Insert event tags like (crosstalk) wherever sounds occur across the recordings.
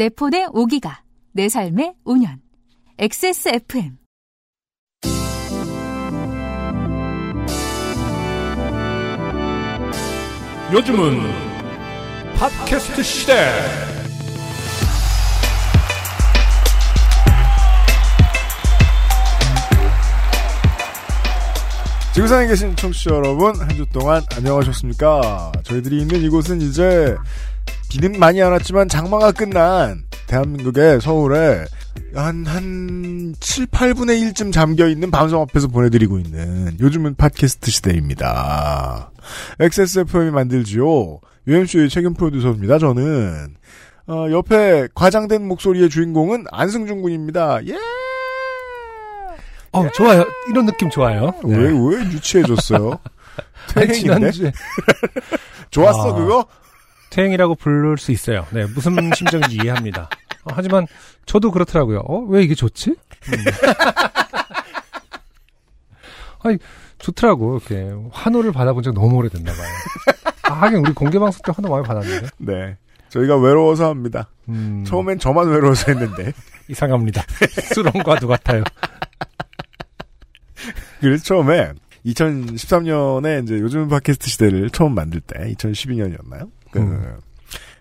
내 폰의 5기가, 내 삶의 5년. XSFM. 요즘은 팟캐스트 시대. 지구상에 계신 청취자 여러분, 한 주 동안 안녕하셨습니까? 저희들이 있는 이곳은 이제 비는 많이 안 왔지만 장마가 끝난 대한민국의 서울에 한, 한 7, 8분의 1쯤 잠겨있는 방송 앞에서 보내드리고 있는 요즘은 팟캐스트 시대입니다. XSFM이 만들지요. UMC의 책임 프로듀서입니다, 저는. 어, 옆에 과장된 목소리의 주인공은 안승준 군입니다. 예! 어, 좋아요. 이런 느낌 좋아요. 왜, 왜 유치해졌어요? (laughs) 퇴행인데? (laughs) 좋았어, 아. 그거? 퇴행이라고 부를 수 있어요. 네, 무슨 (laughs) 심정인지 이해합니다. 어, 하지만 저도 그렇더라고요. 어, 왜 이게 좋지? 음. (laughs) 아니, 좋더라고. 이렇게 환호를 받아본 적 너무 오래됐나 봐요. 아, 하긴 우리 공개 방송 때 환호 많이 받았는데. 네. 저희가 외로워서 합니다. 음, 처음엔 저만 외로워서 했는데. (laughs) 이상합니다. 수렁과도 같아요. 그래서 처음에 2013년에 이제 요즘 팟캐스트 시대를 처음 만들 때 2012년이었나요? 그, 음.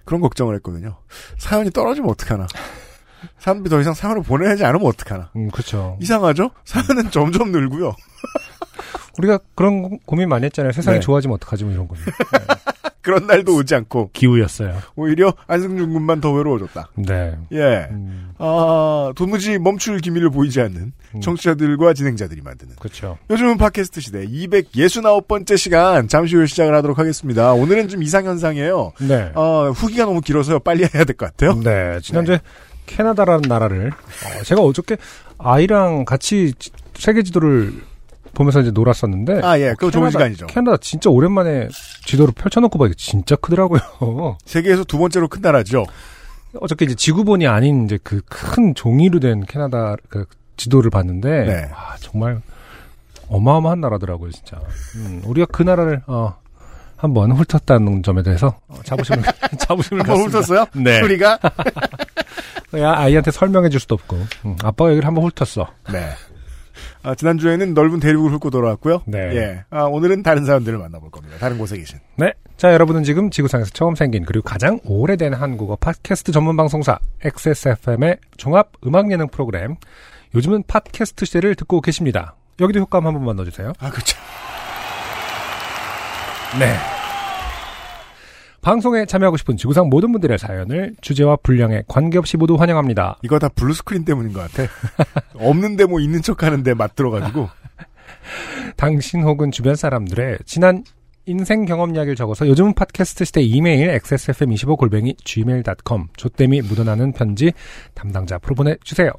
그런 걱정을 했거든요. 사연이 떨어지면 어떡하나. 사람들이 더 이상 사연을 보내지 않으면 어떡하나. 음, 그렇죠. 이상하죠? 사연은 점점 늘고요. 우리가 그런 고- 고민 많이 했잖아요. 세상이 네. 좋아지면 어떡하지 뭐 이런 고민. (laughs) 그런 날도 오지 않고 기우였어요. 오히려 안승준 군만 더 외로워졌다. 네. 예. 음, 아, 도무지 멈출 기미를 보이지 않는 음. 청취자들과 진행자들이 만드는 그렇죠. 요즘은 팟캐스트 시대 269번째 시간 잠시 후에 시작을 하도록 하겠습니다. 오늘은 좀 이상 현상이에요. 네. 어, 후기가 너무 길어서요. 빨리 해야 될 것 같아요. 네, 지난주에 캐나다라는 나라를 어, 제가 어저께 아이랑 같이 지- 세계 지도를 보면서 이제 놀았었는데 아, 예. 그거 좋은 캐나다- 시간이죠. 캐나다 진짜 오랜만에 지도를 펼쳐놓고 보니까 진짜 크더라고요. (laughs) 세계에서 두 번째로 큰 나라죠. 어저께 이제 지구본이 아닌 이제 그 큰 종이로 된 캐나다 그 지도를 봤는데 네. 와, 정말 어마어마한 나라더라고요, 진짜. 음, 우리가 그 나라를 어, 한번 훑었다는 점에 대해서 어, 자부심을 자부심을 (laughs) 한번. 훑었어요? 네. 우리가? (laughs) 야, 아이한테 설명해 줄 수도 없고. 음, 아빠가 여기를 한번 훑었어. 네. 아, 지난주에는 넓은 대륙을 훑고 돌아왔고요. 네. 예. 아, 오늘은 다른 사람들을 만나볼 겁니다. 다른 곳에 계신. 네. 자, 여러분은 지금 지구상에서 처음 생긴 그리고 가장 오래된 한국어 팟캐스트 전문 방송사 XSFM의 종합 음악 예능 프로그램 요즘은 팟캐스트 시대를 듣고 계십니다. 여기도 효과음 한 번만 넣어주세요. 아, 그쵸. 네. 방송에 참여하고 싶은 지구상 모든 분들의 사연을 주제와 분량에 관계없이 모두 환영합니다. 이거 다 blue screen 때문인 것 같아. (laughs) 없는데 뭐 있는 척 하는데 맛 들어가지고. (laughs) 당신 혹은 주변 사람들의 지난 인생 경험 이야기를 적어서 요즘은 팟캐스트 시대 이메일 xsfm25골뱅이 gmail.com 조땜이 묻어나는 편지 담당자 앞으로 보내주세요.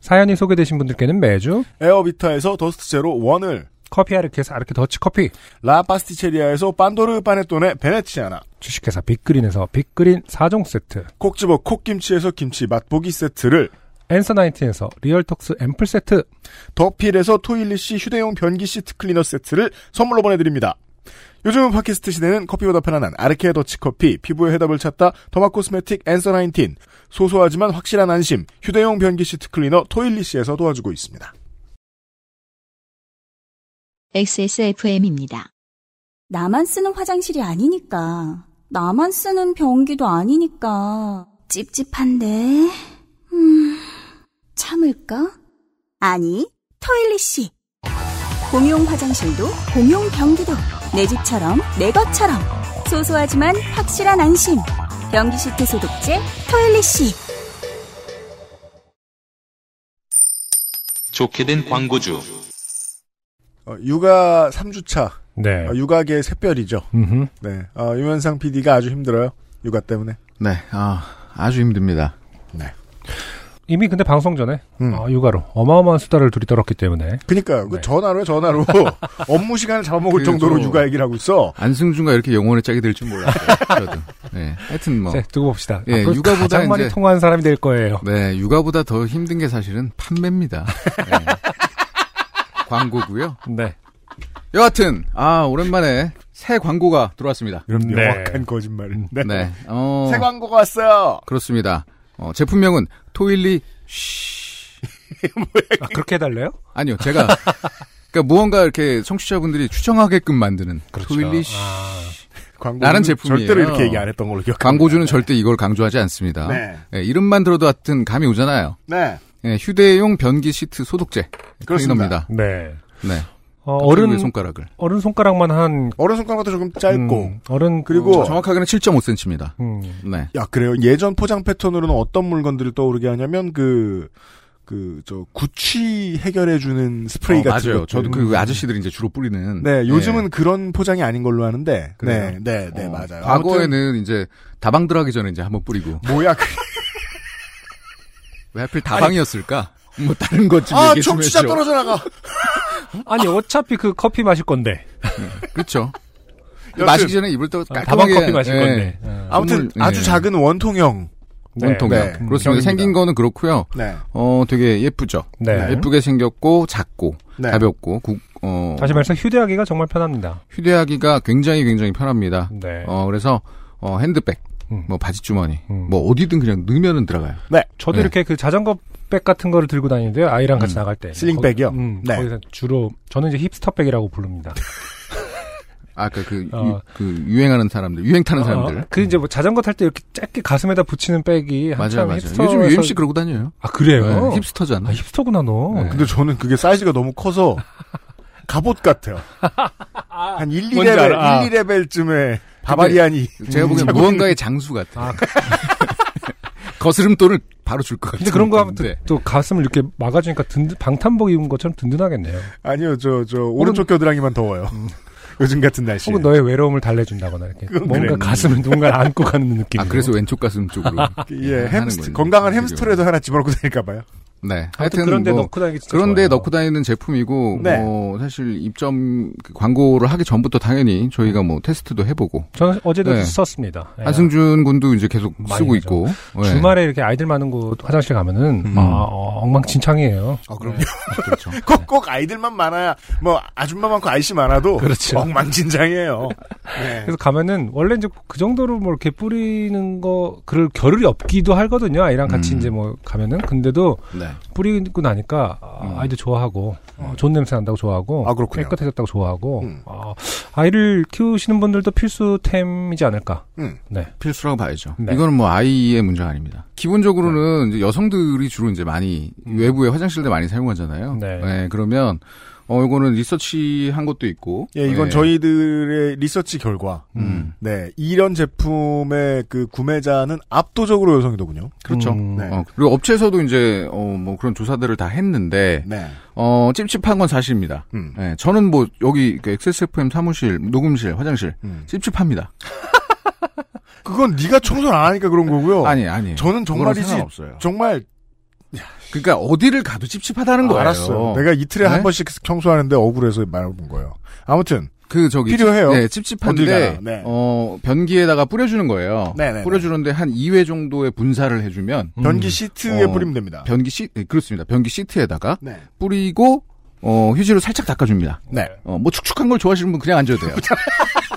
사연이 소개되신 분들께는 매주 에어비타에서 더스트 제로 원을. 커피 아르케에서 아르케 더치 커피 라 파스티체리아에서 판도르 파네톤의 베네치아나. 주식회사 빅그린에서 빅그린 4종 세트 콕 집어 콕김치에서 김치 맛보기 세트를. 앤서 나인틴에서 리얼톡스 앰플 세트 더필에서 토일리시 휴대용 변기 시트 클리너 세트를 선물로 보내드립니다. 요즘은 팟캐스트 시대는 커피보다 편안한 아르케 더치 커피, 피부의 해답을 찾다 derma cosmetic 앤서 19, 소소하지만 확실한 안심, 휴대용 변기 시트 클리너 토일리시에서 도와주고 있습니다. XSFM입니다. 나만 쓰는 화장실이 아니니까. 나만 쓰는 변기도 아니니까. 찝찝한데. 음, 참을까? 아니, 토일리씨. 공용 화장실도, 공용 변기도. 내 집처럼, 내 것처럼. 소소하지만 확실한 안심. 변기 시트 소독제, 토일리씨. 좋게 된 광고주. 어, 육아 3주차, 네. 어, 육아계 샛별이죠. 음흠. 네, 어, 유면상 PD가 아주 힘들어요. 육아 때문에. 네, 아, 아주 힘듭니다. 네. 이미 근데 방송 전에 음. 아, 육아로 어마어마한 수다를 둘이 떨었기 때문에 그니까요. 그 네. 전화로 해, (laughs) 전화로. 업무 시간을 잡아먹을 그래도- 정도로 육아 얘기를 하고 있어. 안승준과 이렇게 영혼의 짝이 될 줄 몰랐어요. 저도. 네, 하여튼 뭐. 자, 두고 봅시다. 예, 앞으로 육아보다 가장 많이 이제- 통화한 사람이 될 거예요. 네, 육아보다 더 힘든 게 사실은 판매입니다. (laughs) 네. 광고고요. (laughs) 네. 여하튼 아 오랜만에 새 광고가 들어왔습니다. 이런 네. 명확한 거짓말을. 네. 네, 어, 새 광고가 왔어요. 그렇습니다. 어, 제품명은 토일리 쉬. (laughs) 아, 그렇게 해달래요? 아니요, 제가 그러니까 무언가 이렇게 청취자분들이 추정하게끔 만드는 그렇죠. 토일리 쉬. 아, 광고는 나는 제품이에요. 절대로 이렇게 얘기 안 했던 걸로 기억합니다. 광고주는 절대 이걸 강조하지 않습니다. 네. 예, 이름만 들어도 하여튼 감이 오잖아요. 네. 예, 휴대용 변기 시트 소독제 그렇습니다. 클리너입니다. 네. 네. 어, 어른 어른 손가락을 어른 손가락만 한 어른 손가락도 조금 짧고. 음, 어른 그리고 정확하게는 7.5cm입니다. 음, 네. 야 그래요. 예전 포장 패턴으로는 어떤 물건들을 떠오르게 하냐면 그 그 저 구취 해결해주는 스프레이 어, 같은 맞아요. 것들. 저도 그 아저씨들이 이제 주로 뿌리는. 네, 요즘은 예. 그런 포장이 아닌 걸로 하는데. 그래요? 네, 네, 네, 어, 맞아요. 과거에는 이제 다방 들어가기 전에 이제 한번 뿌리고 아무튼 뭐야? 그... 왜 하필 다방이었을까? 뭐 다른 것좀 아, 얘기 좀 청취자. 떨어져 나가. (laughs) 아니 어차피 그 커피 마실 건데 그렇죠. 마시기 전에 입을 또 다방 깔끔하게 커피 마실 예, 건데 어. 아무튼 선물, 아주 예. 작은 원통형. 원통형. 네, 그렇습니다. 병입니다. 생긴 거는 그렇고요. 네. 어, 되게 예쁘죠. 네. 예쁘게 생겼고 작고 네. 가볍고 구- 어, 다시 말해서 휴대하기가 정말 편합니다. 휴대하기가 굉장히 굉장히 편합니다. 네. 어, 그래서 어, 핸드백, 음. 뭐 바지 주머니, 음. 뭐 어디든 그냥 넣으면은 들어가요. 저도 네. 이렇게 그 자전거 백 같은 거를 들고 다니는데요. 아이랑 같이 음. 나갈 때. 슬링백이요? 거기, 음, 네. 거기서 주로 저는 이제 힙스터백이라고 부릅니다. (laughs) 아까 그, 어. 유, 그 유행하는 사람들, 유행 타는 사람들. 어, 그 이제 뭐 자전거 탈 때 이렇게 짧게 가슴에다 붙이는 백이 맞아요, 한참 맞아요. 힙스터. 요즘 UMC 그러고 다녀요. 아 그래요? 네, 힙스터잖아. 아 힙스터구나 너. 네. 근데 저는 그게 사이즈가 너무 커서 갑옷 같아요. (laughs) 한 1, 뭔지 2레벨, 알아. 아. 1, 2레벨쯤에 바바리안이 제가 보기엔 자고 무언가의 장수 같아. 아, (laughs) 거스름 돈을 바로 줄 것 같아. 근데 그런 거 하면 또, 네. 또 가슴을 이렇게 막아주니까 든든, 방탄복 입은 것처럼 든든하겠네요. 아니요, 저, 저, 오른쪽 겨드랑이만 더워요. (laughs) 요즘 같은 날씨에. 혹은 너의 외로움을 달래준다거나 이렇게 뭔가 그래. 가슴을 누군가 (laughs) 안고 가는 느낌. 아, 그래서 왼쪽 가슴 쪽으로. 예, 햄스터. 건강한 햄스터라도 하나 집어넣고 다닐까봐요. 네. 하여튼 그런데 뭐 넣고 다니기 진짜 그런데 좋아요. 넣고 다니는 제품이고, 네. 뭐, 사실 입점 그 광고를 하기 전부터 당연히 저희가 뭐 테스트도 해보고, 저는 어제도 네. 썼습니다. 예. 한승준 군도 이제 계속 쓰고 하죠. 있고, 네. 주말에 이렇게 아이들 많은 곳 화장실 가면은 음. 아, 어, 엉망진창이에요. 아, 그럼요. 그렇죠. (laughs) 꼭, 꼭 아이들만 많아야, 뭐, 아줌마 많고 아이씨 많아도. 그렇죠. 엉망진창이에요. (laughs) 네. 그래서 가면은 원래 이제 그 정도로 뭐 이렇게 뿌리는 거 그럴 겨를이 없기도 하거든요. 아이랑 같이 음. 이제 뭐 가면은 근데도 네. 뿌리고 나니까 아, 음. 아이들 좋아하고 어, 좋은 냄새 난다고 좋아하고 아. 깨끗해졌다고 좋아하고 음. 아, 아이를 키우시는 분들도 필수템이지 않을까. 음. 네. 필수라고 봐야죠. 네. 이거는 뭐 아이의 문제가 아닙니다. 기본적으로는 이제 여성들이 주로 이제 많이 외부에 화장실들 많이 사용하잖아요. 네. 그러면 어 이거는 리서치 한 것도 있고. 예, 이건 네. 저희들의 리서치 결과. 음. 네, 이런 제품의 그 구매자는 압도적으로 여성이더군요. 그렇죠. 음. 네. 어, 그리고 업체에서도 이제 어 뭐 그런 조사들을 다 했는데 네. 어 찝찝한 건 사실입니다. 음. 예, 저는 뭐 여기 그 XSFM 사무실, 녹음실, 화장실 음. 찝찝합니다. (laughs) 그건 네가 청소를 안 하니까 그런 거고요. 아니 아니. 저는 정말이지. 정말 그러니까 어디를 가도 찝찝하다는 거예요. 알았어요. 내가 이틀에 네? 한 번씩 청소하는데 억울해서 말해본 거예요. 아무튼 그 저기 필요해요. 네, 찝찝한데 네. 어 변기에다가 뿌려주는 거예요. 네네네. 뿌려주는데 한 2회 정도의 분사를 해주면 음. 변기 시트에 어, 뿌리면 됩니다. 변기 시 네, 그렇습니다. 변기 시트에다가 네. 뿌리고 어 휴지로 살짝 닦아줍니다. 네. 어뭐 축축한 걸 좋아하시는 분 그냥 앉아도 돼요. (laughs)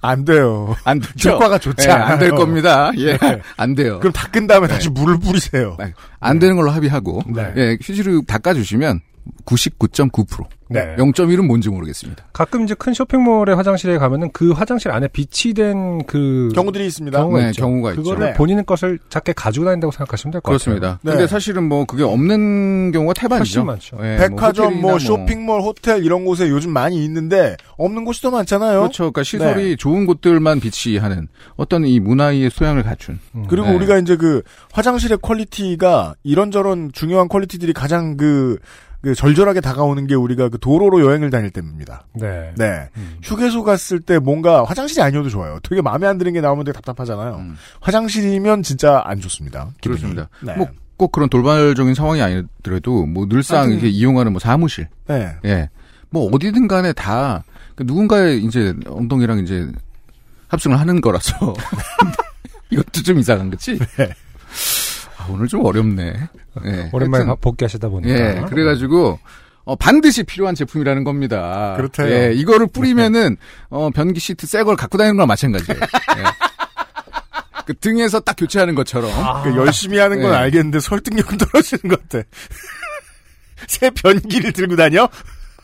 안 돼요. 안 되죠. 효과가 좋지 예, 않아요. 안될 겁니다. 예, 네. 안 돼요. 그럼 닦은 다음에 네. 다시 물을 뿌리세요. 네, 안 되는 걸로 합의하고 네. 예, 휴지로 닦아주시면 99.9% 네. 0.1은 뭔지 모르겠습니다. 가끔 이제 큰 쇼핑몰의 화장실에 가면은 그 화장실 안에 비치된 그 경우들이 있습니다. 경우가 네, 있죠. 경우가 있죠. 그거를 네. 본인 것을 작게 가지고 다닌다고 생각하시면 될 것 같아요. 그렇습니다. 네. 근데 사실은 뭐 그게 없는 경우가 태반이죠. 훨씬 많죠. 예, 백화점, 뭐, 호텔이나 쇼핑몰, 호텔 이런 곳에 요즘 많이 있는데 없는 곳이 더 많잖아요. 그렇죠. 그러니까 시설이 네. 좋은 곳들만 비치하는 어떤 이 문화의 소양을 갖춘. 음. 그리고 네. 우리가 이제 그 화장실의 quality가 이런저런 중요한 quality들이 가장 그, 그 절절하게 다가오는 게 우리가 그 도로로 여행을 다닐 때입니다. 네. 네. 음. 휴게소 갔을 때 뭔가 화장실이 아니어도 좋아요. 되게 마음에 안 드는 게 나오면 되게 답답하잖아요. 음, 화장실이면 진짜 안 좋습니다. 기분이. 그렇습니다. 네. 뭐 꼭 그런 돌발적인 상황이 아니더라도 뭐 늘상 하여튼- 이렇게 이용하는 뭐 사무실, 네. 예, 뭐 어디든 간에 다그 누군가의 이제 엉덩이랑 이제 합성을 하는 거라서 (laughs) (laughs) 이것도 좀 이상한 거지. 네. 아, 오늘 좀 어렵네. 예, (laughs) 오랜만에 하여튼, 복귀하시다 보니까. 예, 그래가지고. 어, 반드시 필요한 제품이라는 겁니다. 그렇대요. 예, 이거를 뿌리면은, 어, 변기 시트 새 걸 갖고 다니는 거랑 마찬가지예요. 예. (laughs) 그 등에서 딱 교체하는 것처럼. 그 열심히 하는 건 네. 알겠는데 설득력은 떨어지는 것 같아. (laughs) 새 변기를 들고 다녀?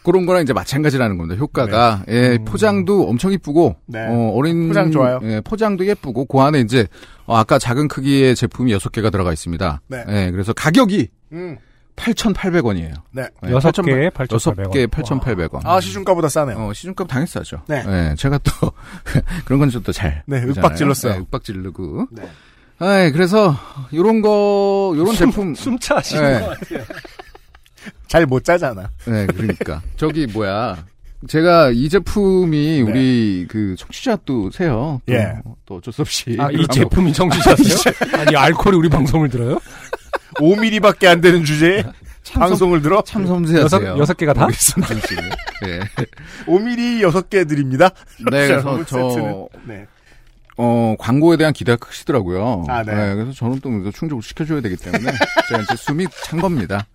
그런 거랑 이제 마찬가지라는 겁니다. 효과가 예, 포장도 엄청 이쁘고 네. 어, 어린 포장 좋아요. 예, 포장도 예쁘고 그 안에 이제 어, 아까 작은 크기의 제품이 6개가 들어가 있습니다. 네. 예, 그래서 가격이 음. 8,800원이에요. 네. 여섯 개에 8,800원. 6개 8,800원. 아, 시중가보다 싸네요. 어, 시중값 당연히 싸죠. 네. 예, 제가 또 (laughs) 그런 건 좀 또 잘. 네, 윽박 질렀어요. 윽박 지르고. 네. 예, 그래서 요런 거 요런 제품 숨차 하시는 예. 것 같아요. 잘 못 짜잖아. 네, 그러니까. 저기, 뭐야. 제가 이 제품이 우리 그 청취자 또 세요. 또, 예. 또 어쩔 수 없이. 아, 이 그런 제품이 정치셨어요? (laughs) 아니, 알코올이 우리 방송을 들어요? (laughs) 5mm밖에 안 되는 주제에 방송을 들어? 참 섬세하세요. 여섯- 여섯 개가 다? 네. (laughs) 5mm 6개 드립니다. 네, 그래서 저. 네. 어, 광고에 대한 기대가 크시더라고요. 아, 네. 그래서 저는 또 충족을 시켜줘야 되기 때문에 제가 이제 숨이 찬 겁니다.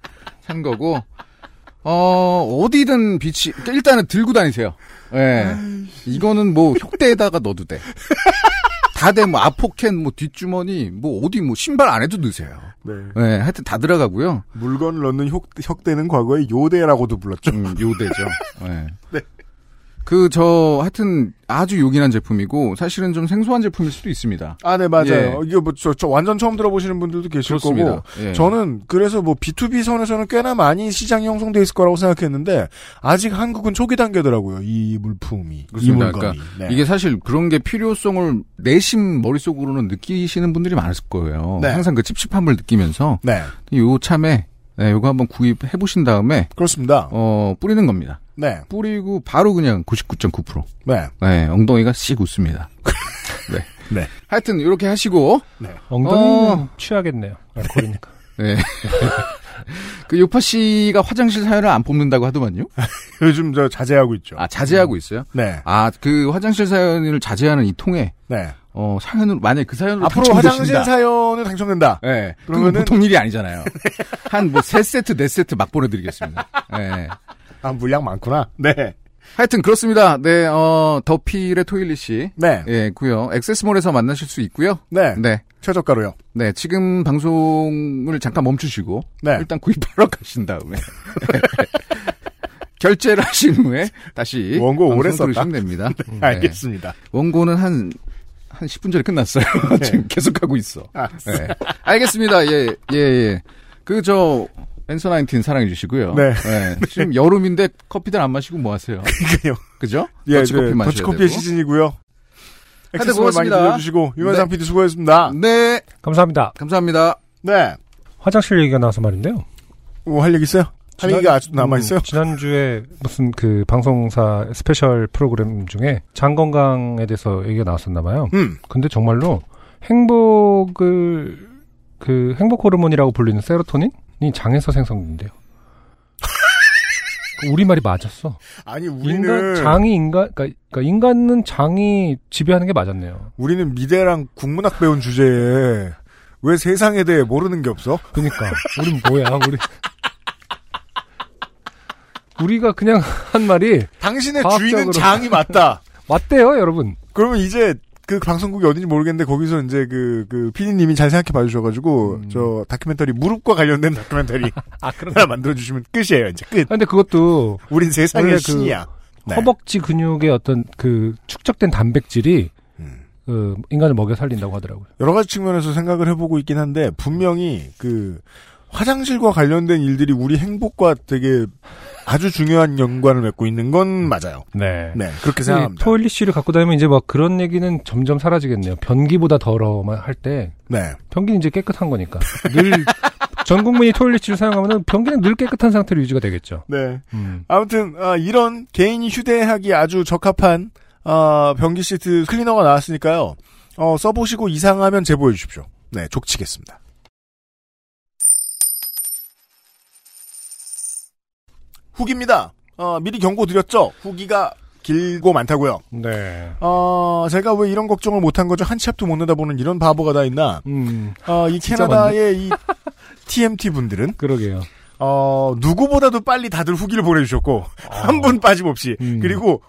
찬 거고, 어, 어디든 빛이, 그러니까 일단은 들고 다니세요. 예. 이거는 뭐 혁대에다가 넣어도 돼. 다돼 뭐 아포캔 뭐 뒷주머니 뭐 어디 뭐 신발 안에도 넣으세요. 네. 예, 하여튼 다 들어가고요. 물건을 넣는 혁, 혁대는 과거에 요대라고도 불렀죠. 음, 요대죠. 예. (laughs) 네. 그, 저, 하여튼, 아주 요긴한 제품이고, 사실은 좀 생소한 제품일 수도 있습니다. 아, 네, 맞아요. 예. 이게 뭐, 저, 저 완전 처음 들어보시는 분들도 계실 그렇습니다. 거고. 예. 저는 그래서 뭐 B2B 선에서는 꽤나 많이 시장이 형성돼 있을 거라고 생각했는데 아직 한국은 초기 단계더라고요. 이 물품이 이 그렇습니다. 물건이. 그러니까 네. 이게 사실 그런 게 필요성을 내심 머릿속으로는 느끼시는 분들이 많았을 거예요. 네. 항상 그 찝찝함을 느끼면서 네 요 참에 네, 요거 한번 구입해 보신 다음에 그렇습니다. 어 뿌리는 겁니다. 네, 뿌리고 바로 그냥 99.9%. 네, 네, 엉덩이가 씩 웃습니다. (laughs) 네. 네. 하여튼 이렇게 하시고 엉덩이는 어. 취하겠네요. 알코올이니까. (laughs) 네. 그 요파 씨가 화장실 사연을 안 뽑는다고 하더만요. (laughs) 요즘 저 자제하고 있죠. 아 자제하고 있어요. 네, 아 그 화장실 사연을 자제하는 이 통에 네. 어 사연을 만약 그 사연으로 앞으로. 화장실 사연은 당첨된다. 예. 그러면은- 그러면 보통 일이 아니잖아요. 한 뭐 세 세트 네 세트 막 보내드리겠습니다. 예. 아 물량 많구나. 네, 하여튼 그렇습니다. 네, 어 더필의 토일리 씨. 네, 예, 고요. 액세스몰에서 만나실 수 있고요. 네. 네. 최저가로요. 네, 지금 방송을 잠깐 멈추시고 네. 일단 구입하러 (laughs) 가신 다음에 (laughs) 결제를 하신 후에 다시 원고 오래. 들으시면 됩니다. (laughs) 네. 알겠습니다. 원고는 한, 한 10분 전에 끝났어요. 지금 계속 하고 있어. 아, 네. 알겠습니다. 예, 예, 예. 그, 저, 앤서 나인틴 사랑해 주시고요. 네. 지금 여름인데 커피들 안 마시고 뭐 하세요? 그러니까요. 그죠? 예, 더치커피 네, 마셔야 더치커피의 되고. 시즌이고요. 액세스몰 많이 고맙습니다. 들려주시고 유현상 네. PD 수고했습니다. 네. 감사합니다. 감사합니다. 네. 화장실 얘기가 나와서 말인데요. 뭐 할 얘기 있어요? 할 얘기가 아직도 남아있어요? 음, 지난주에 무슨 그 방송사 스페셜 프로그램 중에 장 건강에 대해서 얘기가 나왔었나 봐요. 음. 근데 정말로 행복을 그 행복 호르몬이라고 불리는 세로토닌 이 장에서 생성된대요. 그 우리 말이 맞았어. 아니, 우리는, 인간 장이 인간 그러니까, 그러니까 인간은 장이 지배하는 게 맞았네요. 우리는 미대랑 국문학 배운 주제에 왜 세상에 대해 모르는 게 없어? 그러니까 우린 뭐야 우리 우리가 그냥 한 말이 당신의 과학적으로. 주인은 장이 맞다. (laughs) 맞대요 여러분. 그러면 이제 그 방송국이 어딘지 모르겠는데 거기서 이제 그, 그 피디님이 잘 생각해 봐주셔가지고 음. 저 다큐멘터리 무릎과 관련된 다큐멘터리 (laughs) 아 (laughs) 그런. 하나 만들어주시면 끝이에요 이제 끝. 근데 그것도 우린 세상의 그 신이야. 네. 허벅지 근육의 어떤 그 축적된 단백질이 음. 그 인간을 먹여 살린다고 하더라고요. 여러 가지 측면에서 생각을 해보고 있긴 한데 분명히 그 화장실과 관련된 일들이 우리 행복과 되게 아주 중요한 연관을 맺고 있는 건 맞아요. 네. 네 그렇게 생각합니다. 토일리씨를 갖고 다니면 이제 막 그런 얘기는 점점 사라지겠네요. 변기보다 더러워만 할 때 네. 변기는 이제 깨끗한 거니까 늘 (laughs) 전 국민이 토일리씨를 사용하면 변기는 늘 깨끗한 상태로 유지가 되겠죠. 네. 음. 아무튼 아, 이런 개인이 휴대하기 아주 적합한 아, 변기 시트 클리너가 나왔으니까요. 어, 써보시고 이상하면 제보해 주십시오. 네, 족치겠습니다. 후기입니다. 어, 미리 경고 드렸죠. 후기가 길고 많다고요. 네. 어, 제가 왜 이런 걱정을 못한 거죠? 한 치 앞도 못 내다보는 이런 바보가 다 있나? 음. 어, 이 캐나다의 이 TMT 분들은 그러게요. 어, 누구보다도 빨리 다들 후기를 보내주셨고, 한분 빠짐없이. 아. 음. 그리고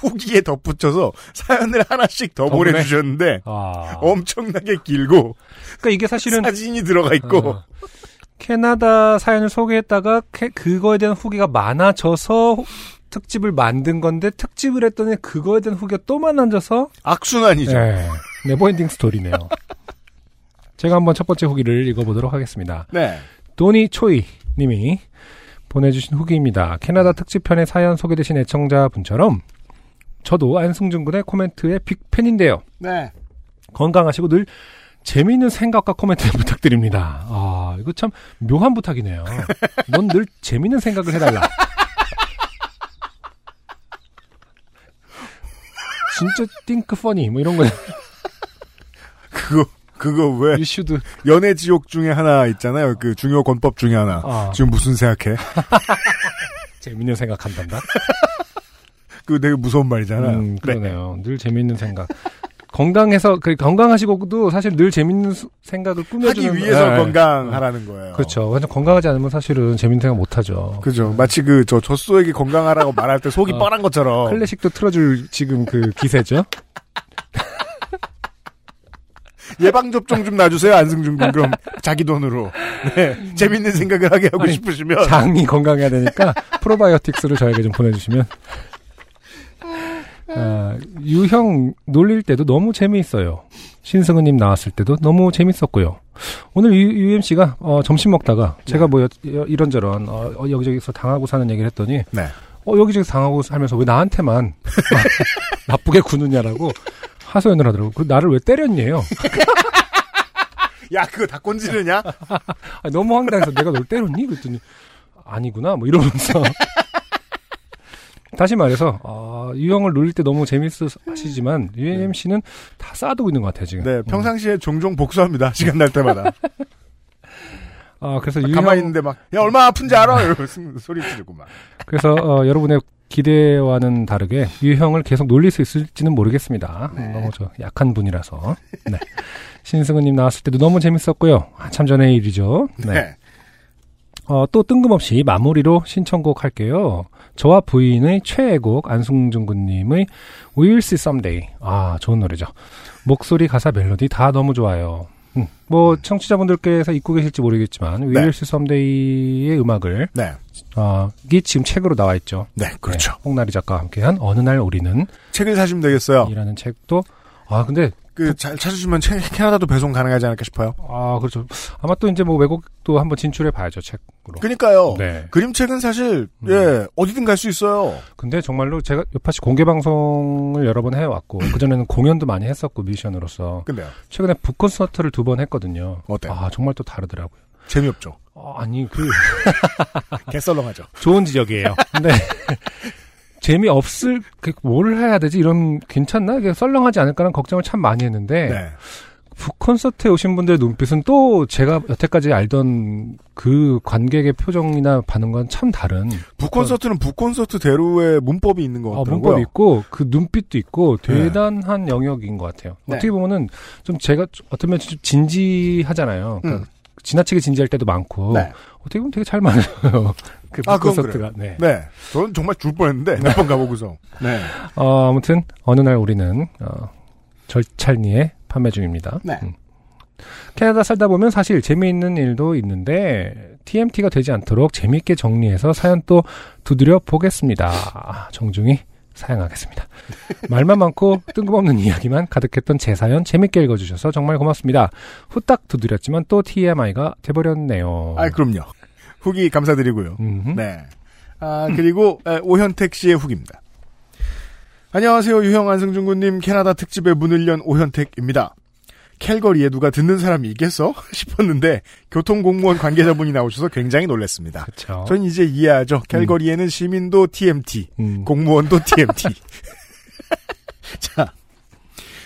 후기에 덧붙여서 사연을 하나씩 더, 더 보내? 보내주셨는데, 아. 엄청나게 길고, 그러니까 이게 사실은 사진이 들어가 있고, 어, 캐나다 사연을 소개했다가 캐- 그거에 대한 후기가 많아져서 후- 특집을 만든 건데 특집을 했더니 그거에 대한 후기가 또 많아져서 악순환이죠. 네, never ending story네요. 제가 한번 첫 번째 후기를 읽어보도록 하겠습니다. 네. 도니 초이 님이 보내주신 후기입니다. 캐나다 특집편의 사연 소개되신 애청자분처럼 저도 안승준 군의 코멘트의 빅팬인데요. 네. 건강하시고 늘 재미있는 생각과 코멘트 (laughs) 부탁드립니다. 아, 이거 참 묘한 부탁이네요. 넌 늘 재미있는 생각을 해달라. 진짜 띵크 퍼니 뭐 이런 거 그거, 그거 왜, 유슈드 연애 지옥 중에 하나 있잖아요. 그 중요 권법 중에 하나. 아, 지금 무슨 생각해? (laughs) 재미있는 생각한단다. 그거 되게 무서운 말이잖아요. 음, 네. 그러네요. 늘 재미있는 생각. 건강해서 그 건강하시고도 사실 늘 재밌는 수- 생각을 꾸며주는 하기 위해서 네. 건강하라는 거예요. 그렇죠. 완전 건강하지 않으면 사실은 재밌는 생각 못 하죠. 그죠. 마치 그, 저, 젖소에게 건강하라고 말할 때 속이 어. 뻔한 것처럼. 클래식도 틀어줄 지금 그 기세죠. (laughs) 예방접종 좀 놔주세요, 안승준 군. 그럼 자기 돈으로. 네. 재밌는 생각을 하게 하고 아니, 싶으시면. 장이 건강해야 되니까 프로바이오틱스를 저에게 좀 보내주시면. 아, 유형 놀릴 때도 너무 재미있어요. 신승우님 나왔을 때도 너무 재밌었고요. 오늘 유, m c 가 어, 점심 먹다가 제가 뭐 여- 여- 이런저런 어, 어, 여기저기서 당하고 사는 얘기를 했더니 네. 어, 여기저기 당하고 살면서 왜 나한테만 (laughs) 나쁘게 구느냐라고 하소연을 하더라고. 그 나를 왜 때렸니에요? (laughs) 야, 그거 다 꼰지르냐? (laughs) 아니, 너무 황당해서 내가 널 때렸니? 그랬더니 아니구나 뭐 이러면서 다시 말해서 아, 유형을 놀릴 때 너무 재밌어 하시지만 UMC는 다 쌓아두고 있는 것 같아요 지금. 네, 평상시에 종종 복수합니다. 시간 날 때마다. (laughs) 아 그래서 유형 가만히 있는데 막, 야, 얼마나 아픈지 알아? 소리 지르고 막. 그래서 어, 여러분의 기대와는 다르게 유형을 계속 놀릴 수 있을지는 모르겠습니다. 네. 너무 저 약한 분이라서. 네. 신승우님 나왔을 때도 너무 재밌었고요. 한참 전의 일이죠. 네. 네. 어, 또 뜬금없이 마무리로 신청곡 할게요. 저와 부인의 최애곡 안승준 군님의 We Will See Someday. 아, 좋은 노래죠. 목소리, 가사, 멜로디 다 너무 좋아요. 음, 뭐 청취자분들께서 잊고 계실지 모르겠지만 We 네. Will See Someday의 음악을 네. 어, 이게 지금 책으로 나와 있죠. 네, 그렇죠. 네, 홍나리 작가와 함께한 어느 날 우리는 책을 사시면 되겠어요. 이라는 책도 아 근데 그, 잘 찾으시면 책- 캐나다도 배송 가능하지 않을까 싶어요. 아 그렇죠. 아마 또 이제 뭐 외국도 한번 진출해 봐야죠 책으로. 그니까요. 네. 그림책은 사실, 음. 예, 어디든 갈 수 있어요. 근데 정말로 제가 요파시 공개 방송을 여러 번 해왔고 그 전에는 공연도 많이 했었고 뮤지션으로서 근데요. 최근에 북 콘서트를 두 번 했거든요. 어때요? 아 정말 또 다르더라고요. 재미없죠. 아, 아니 그 (laughs) 개썰렁하죠. 좋은 지적이에요. 근데 (laughs) 재미 없을 그뭘 해야 되지 이런 괜찮나 이게 썰렁하지 않을까라는 걱정을 참 많이 했는데 네. 북 콘서트에 오신 분들의 눈빛은 또 제가 여태까지 알던 그 관객의 표정이나 반응과는 참 다른 북콘서트는 북콘서트 대로의 문법이 있는 것 어, 같더라고요. 문법이 있고 그 눈빛도 있고 대단한 영역인 것 같아요. 네. 어떻게 보면은 좀 제가 어떻게 보면 좀 진지하잖아요. 그러니까 지나치게 진지할 때도 많고 음. 네. 어떻게 보면 되게 잘 맞아요. (laughs) 그 아, 콘서트가. 네. 네. 저는 정말 줄 뻔했는데, 몇 번 가보고서. (laughs) 네. 어, 아무튼 어느 날 우리는 어, 절찰리에 판매 중입니다. 네. 음. 캐나다 살다 보면 사실 재미있는 일도 있는데 TMT가 되지 않도록 재미있게 정리해서 사연 또 두드려 보겠습니다. 아, 정중히 사양하겠습니다. 말만 많고 뜬금없는 이야기만 가득했던 제 사연 재밌게 읽어주셔서 정말 고맙습니다. 후딱 두드렸지만 또 TMI가 돼버렸네요. 아, 그럼요. 후기 감사드리고요. 음흠. 네. 아, 그리고 에, 오현택 씨의 후기입니다. 안녕하세요. 유형 안승준 군님 캐나다 특집에 문을 연 오현택입니다. 캘거리에 누가 듣는 사람이 있겠어? (laughs) 싶었는데 교통공무원 관계자분이 나오셔서 굉장히 놀랐습니다. 그렇죠. 전 이제 이해하죠. 캘거리에는 시민도 TMT, 음. 공무원도 TMT. (laughs) 자.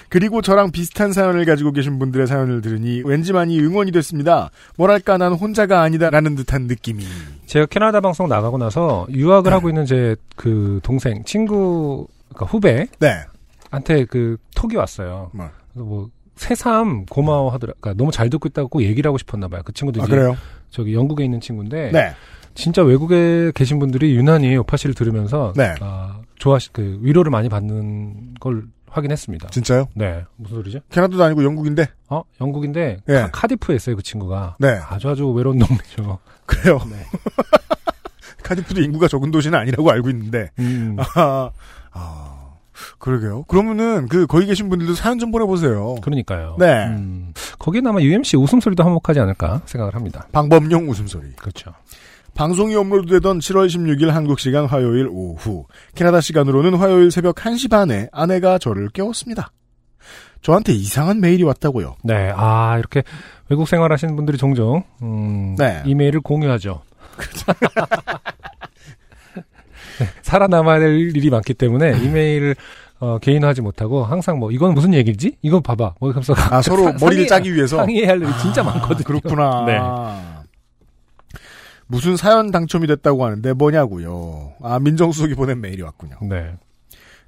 그리고 저랑 비슷한 사연을 가지고 계신 분들의 사연을 들으니 왠지 많이 응원이 됐습니다. 뭐랄까 난 혼자가 아니다라는 듯한 느낌이. 제가 캐나다 방송 나가고 나서 유학을 하고 있는 제 그 동생 친구 그러니까 후배한테 네. 그 톡이 왔어요. 뭐. 뭐 새삼 고마워하더라. 그러니까 너무 잘 듣고 있다고 얘기를 하고 싶었나 봐요. 그 친구도 아, 이제 그래요? 저기 영국에 있는 친구인데 네. 진짜 외국에 계신 분들이 유난히 요파 씨를 들으면서 네. 아, 좋아시 그 위로를 많이 받는 걸 확인했습니다. 진짜요? 네. 무슨 소리죠? 캐나다도 아니고 영국인데. 어? 영국인데 예. 카- 카디프에 있어요, 그 친구가. 네. 아주 아주 외로운 동네죠. (laughs) 그래요. 네. (laughs) 카디프도 인구가 적은 도시는 아니라고 알고 있는데. 음. 아, 아, 그러게요. 그러면은 그 거기 계신 분들도 사연 좀 보내보세요. 그러니까요. 네. 음, 거기는 아마 UMC 웃음소리도 한몫하지 않을까 생각을 합니다. 방법용 웃음소리. 그렇죠. 방송이 업로드되던 7월 16일 한국 시간 화요일 오후 캐나다 시간으로는 화요일 새벽 1시 반에 아내가 저를 깨웠습니다. 저한테 이상한 메일이 왔다고요. 네. 아, 이렇게 외국 생활하시는 분들이 종종 음, 네. 이메일을 공유하죠. 네, (laughs) (laughs) 살아남아야 될 일이 많기 때문에 이메일을 어, 개인화하지 못하고 항상 뭐 이건 무슨 얘기지? 이거 봐봐. 뭐 하면서 아 서로 (laughs) 상- 머리를 상의- 짜기 위해서 상의해야 할 일이 진짜 많거든요. 그렇구나. (laughs) 네. 무슨 사연 당첨이 됐다고 하는데 뭐냐고요. 아 민정수석이 보낸 메일이 왔군요. 네.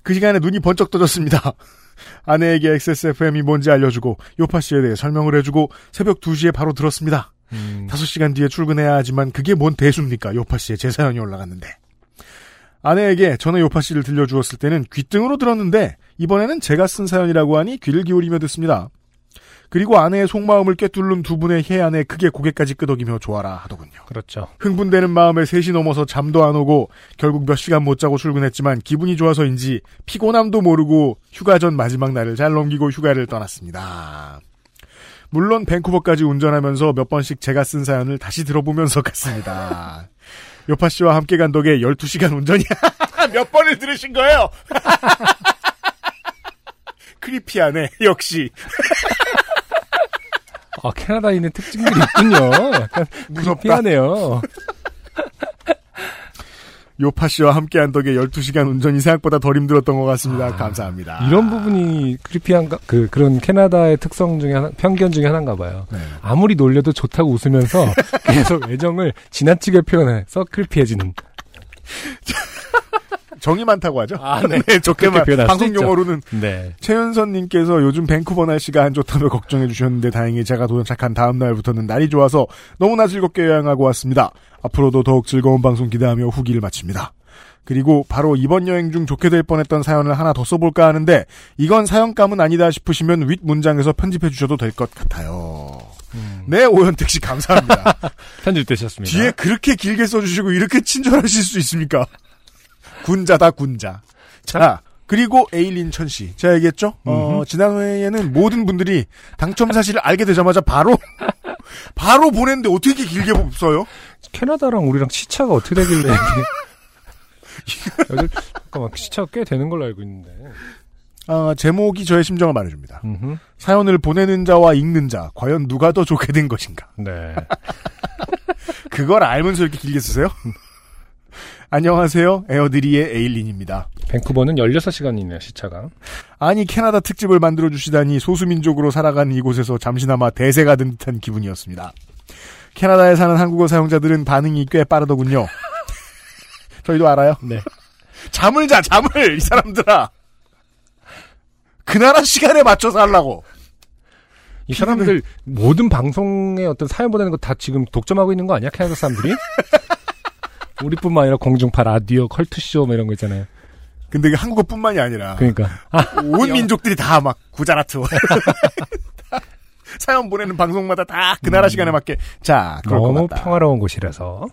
그 시간에 눈이 번쩍 떠졌습니다. (laughs) 아내에게 XSFM이 뭔지 알려주고 요파 씨에 대해 설명을 해주고 새벽 2시에 바로 들었습니다. 음, 5시간 뒤에 출근해야 하지만 그게 뭔 대수입니까? 요파 씨의 제 사연이 올라갔는데. 아내에게 전에 요파 씨를 들려주었을 때는 귀등으로 들었는데 이번에는 제가 쓴 사연이라고 하니 귀를 기울이며 듣습니다. 그리고 아내의 속마음을 꿰뚫는 두 분의 해안에 크게 고개까지 끄덕이며 좋아라 하더군요. 그렇죠. 흥분되는 마음에 3시 넘어서 잠도 안 오고 결국 몇 시간 못 자고 출근했지만 기분이 좋아서인지 피곤함도 모르고 휴가 전 마지막 날을 잘 넘기고 휴가를 떠났습니다. 물론 밴쿠버까지 운전하면서 몇 번씩 제가 쓴 사연을 다시 들어보면서 (laughs) 갔습니다. 요파 씨와 함께 간 덕에 12시간 운전이야. (laughs) 몇 번을 들으신 거예요? (laughs) 크리피하네, 역시. 아, 캐나다인의 특징들이 있군요. 약간 무섭다. 피하네요. (laughs) 요파 씨와 함께 한 덕에 12시간 운전이 생각보다 덜 힘들었던 것 같습니다. 감사합니다. 이런 부분이 크리피한 그 그런 캐나다의 특성 중에 하나, 편견 중에 하나인가 봐요. 네. 아무리 놀려도 좋다고 웃으면서 (laughs) 계속 애정을 지나치게 표현해서 크리피해지는. (laughs) 정이 많다고 하죠. 아, 네. (laughs) 좋게 말, 표현할 수 방송. 용어로는 네. 최윤선님께서 요즘 밴쿠버 날씨가 안 좋다며 걱정해 주셨는데 다행히 제가 도착한 다음 날부터는 날이 좋아서 너무나 즐겁게 여행하고 왔습니다. 앞으로도 더욱 즐거운 방송 기대하며 후기를 마칩니다. 그리고 바로 이번 여행 중 좋게 될 뻔했던 사연을 하나 더 써볼까 하는데 이건 사연감은 아니다 싶으시면 윗 문장에서 편집해 주셔도 될 것 같아요. 네 오현택 씨 감사합니다. (laughs) 편집되셨습니다. 뒤에 그렇게 길게 써주시고 이렇게 친절하실 수 있습니까? 군자다 군자. 자 그리고 에일린 천 씨. 제가 얘기했죠. 어, 지난 회에는 모든 분들이 당첨 사실을 알게 되자마자 바로 (laughs) 바로 보냈는데 어떻게 이렇게 길게 써요? 캐나다랑 우리랑 시차가 어떻게 되길래. (laughs) 여기 잠깐만 시차가 꽤 되는 걸로 알고 있는데. 아, 제목이 저의 심정을 말해줍니다. 음흠. 사연을 보내는 자와 읽는 자 과연 누가 더 좋게 된 것인가? 네. (laughs) 그걸 알면서 이렇게 길게 쓰세요? 안녕하세요. 에어드리의 에일린입니다. 밴쿠버는 16시간이네요, 시차가. 아니 캐나다 특집을 만들어 주시다니 소수민족으로 살아가는 이곳에서 잠시나마 대세가 된 듯한 기분이었습니다. 캐나다에 사는 한국어 사용자들은 반응이 꽤 빠르더군요. (laughs) 저희도 알아요. 네. (laughs) 잠을 자 잠을 이 사람들아. 그 나라 시간에 맞춰서 하려고. 이 사람들 모든 방송에 어떤 사연 보내는 거 다 지금 독점하고 있는 거 아니야? 캐나다 사람들이? (laughs) 우리뿐만 아니라 공중파, 라디오, 컬투쇼 뭐 이런 거 있잖아요. 근데 이게 한국어뿐만이 아니라 그러니까. 아, 온 민족들이 다 막 구자라트 (laughs) 사연 보내는 방송마다 다 그 나라 시간에 맞게 자 너무. 평화로운 곳이라서.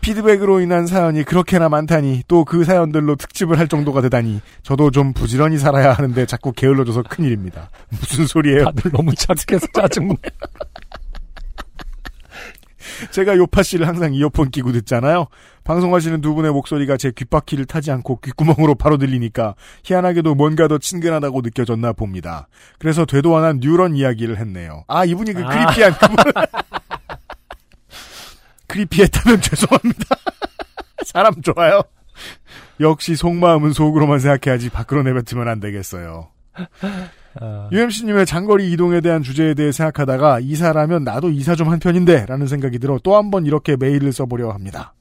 피드백으로 인한 사연이 그렇게나 많다니 또 그 사연들로 특집을 할 정도가 되다니 저도 좀 부지런히 살아야 하는데 자꾸 게을러져서 큰일입니다. 무슨 소리예요? 다들 너무 착해서 짜증나. (laughs) 제가 요파 씨를 항상 이어폰 끼고 듣잖아요. 방송하시는 두 분의 목소리가 제 귓바퀴를 타지 않고 귓구멍으로 바로 들리니까 희한하게도 뭔가 더 친근하다고 느껴졌나 봅니다. 그래서 되도 않은 뉴런 이야기를 했네요. 아 이분이 그 아. 크리피한 그분. (laughs) 크리피했다면 죄송합니다. (laughs) 사람 좋아요. 역시 속마음은 속으로만 생각해야지 밖으로 내뱉으면 안 되겠어요. 아, UMC님의 장거리 이동에 대한 주제에 대해 생각하다가 이사라면 나도 이사 좀 한 편인데 라는 생각이 들어 또 한 번 이렇게 메일을 써보려 합니다.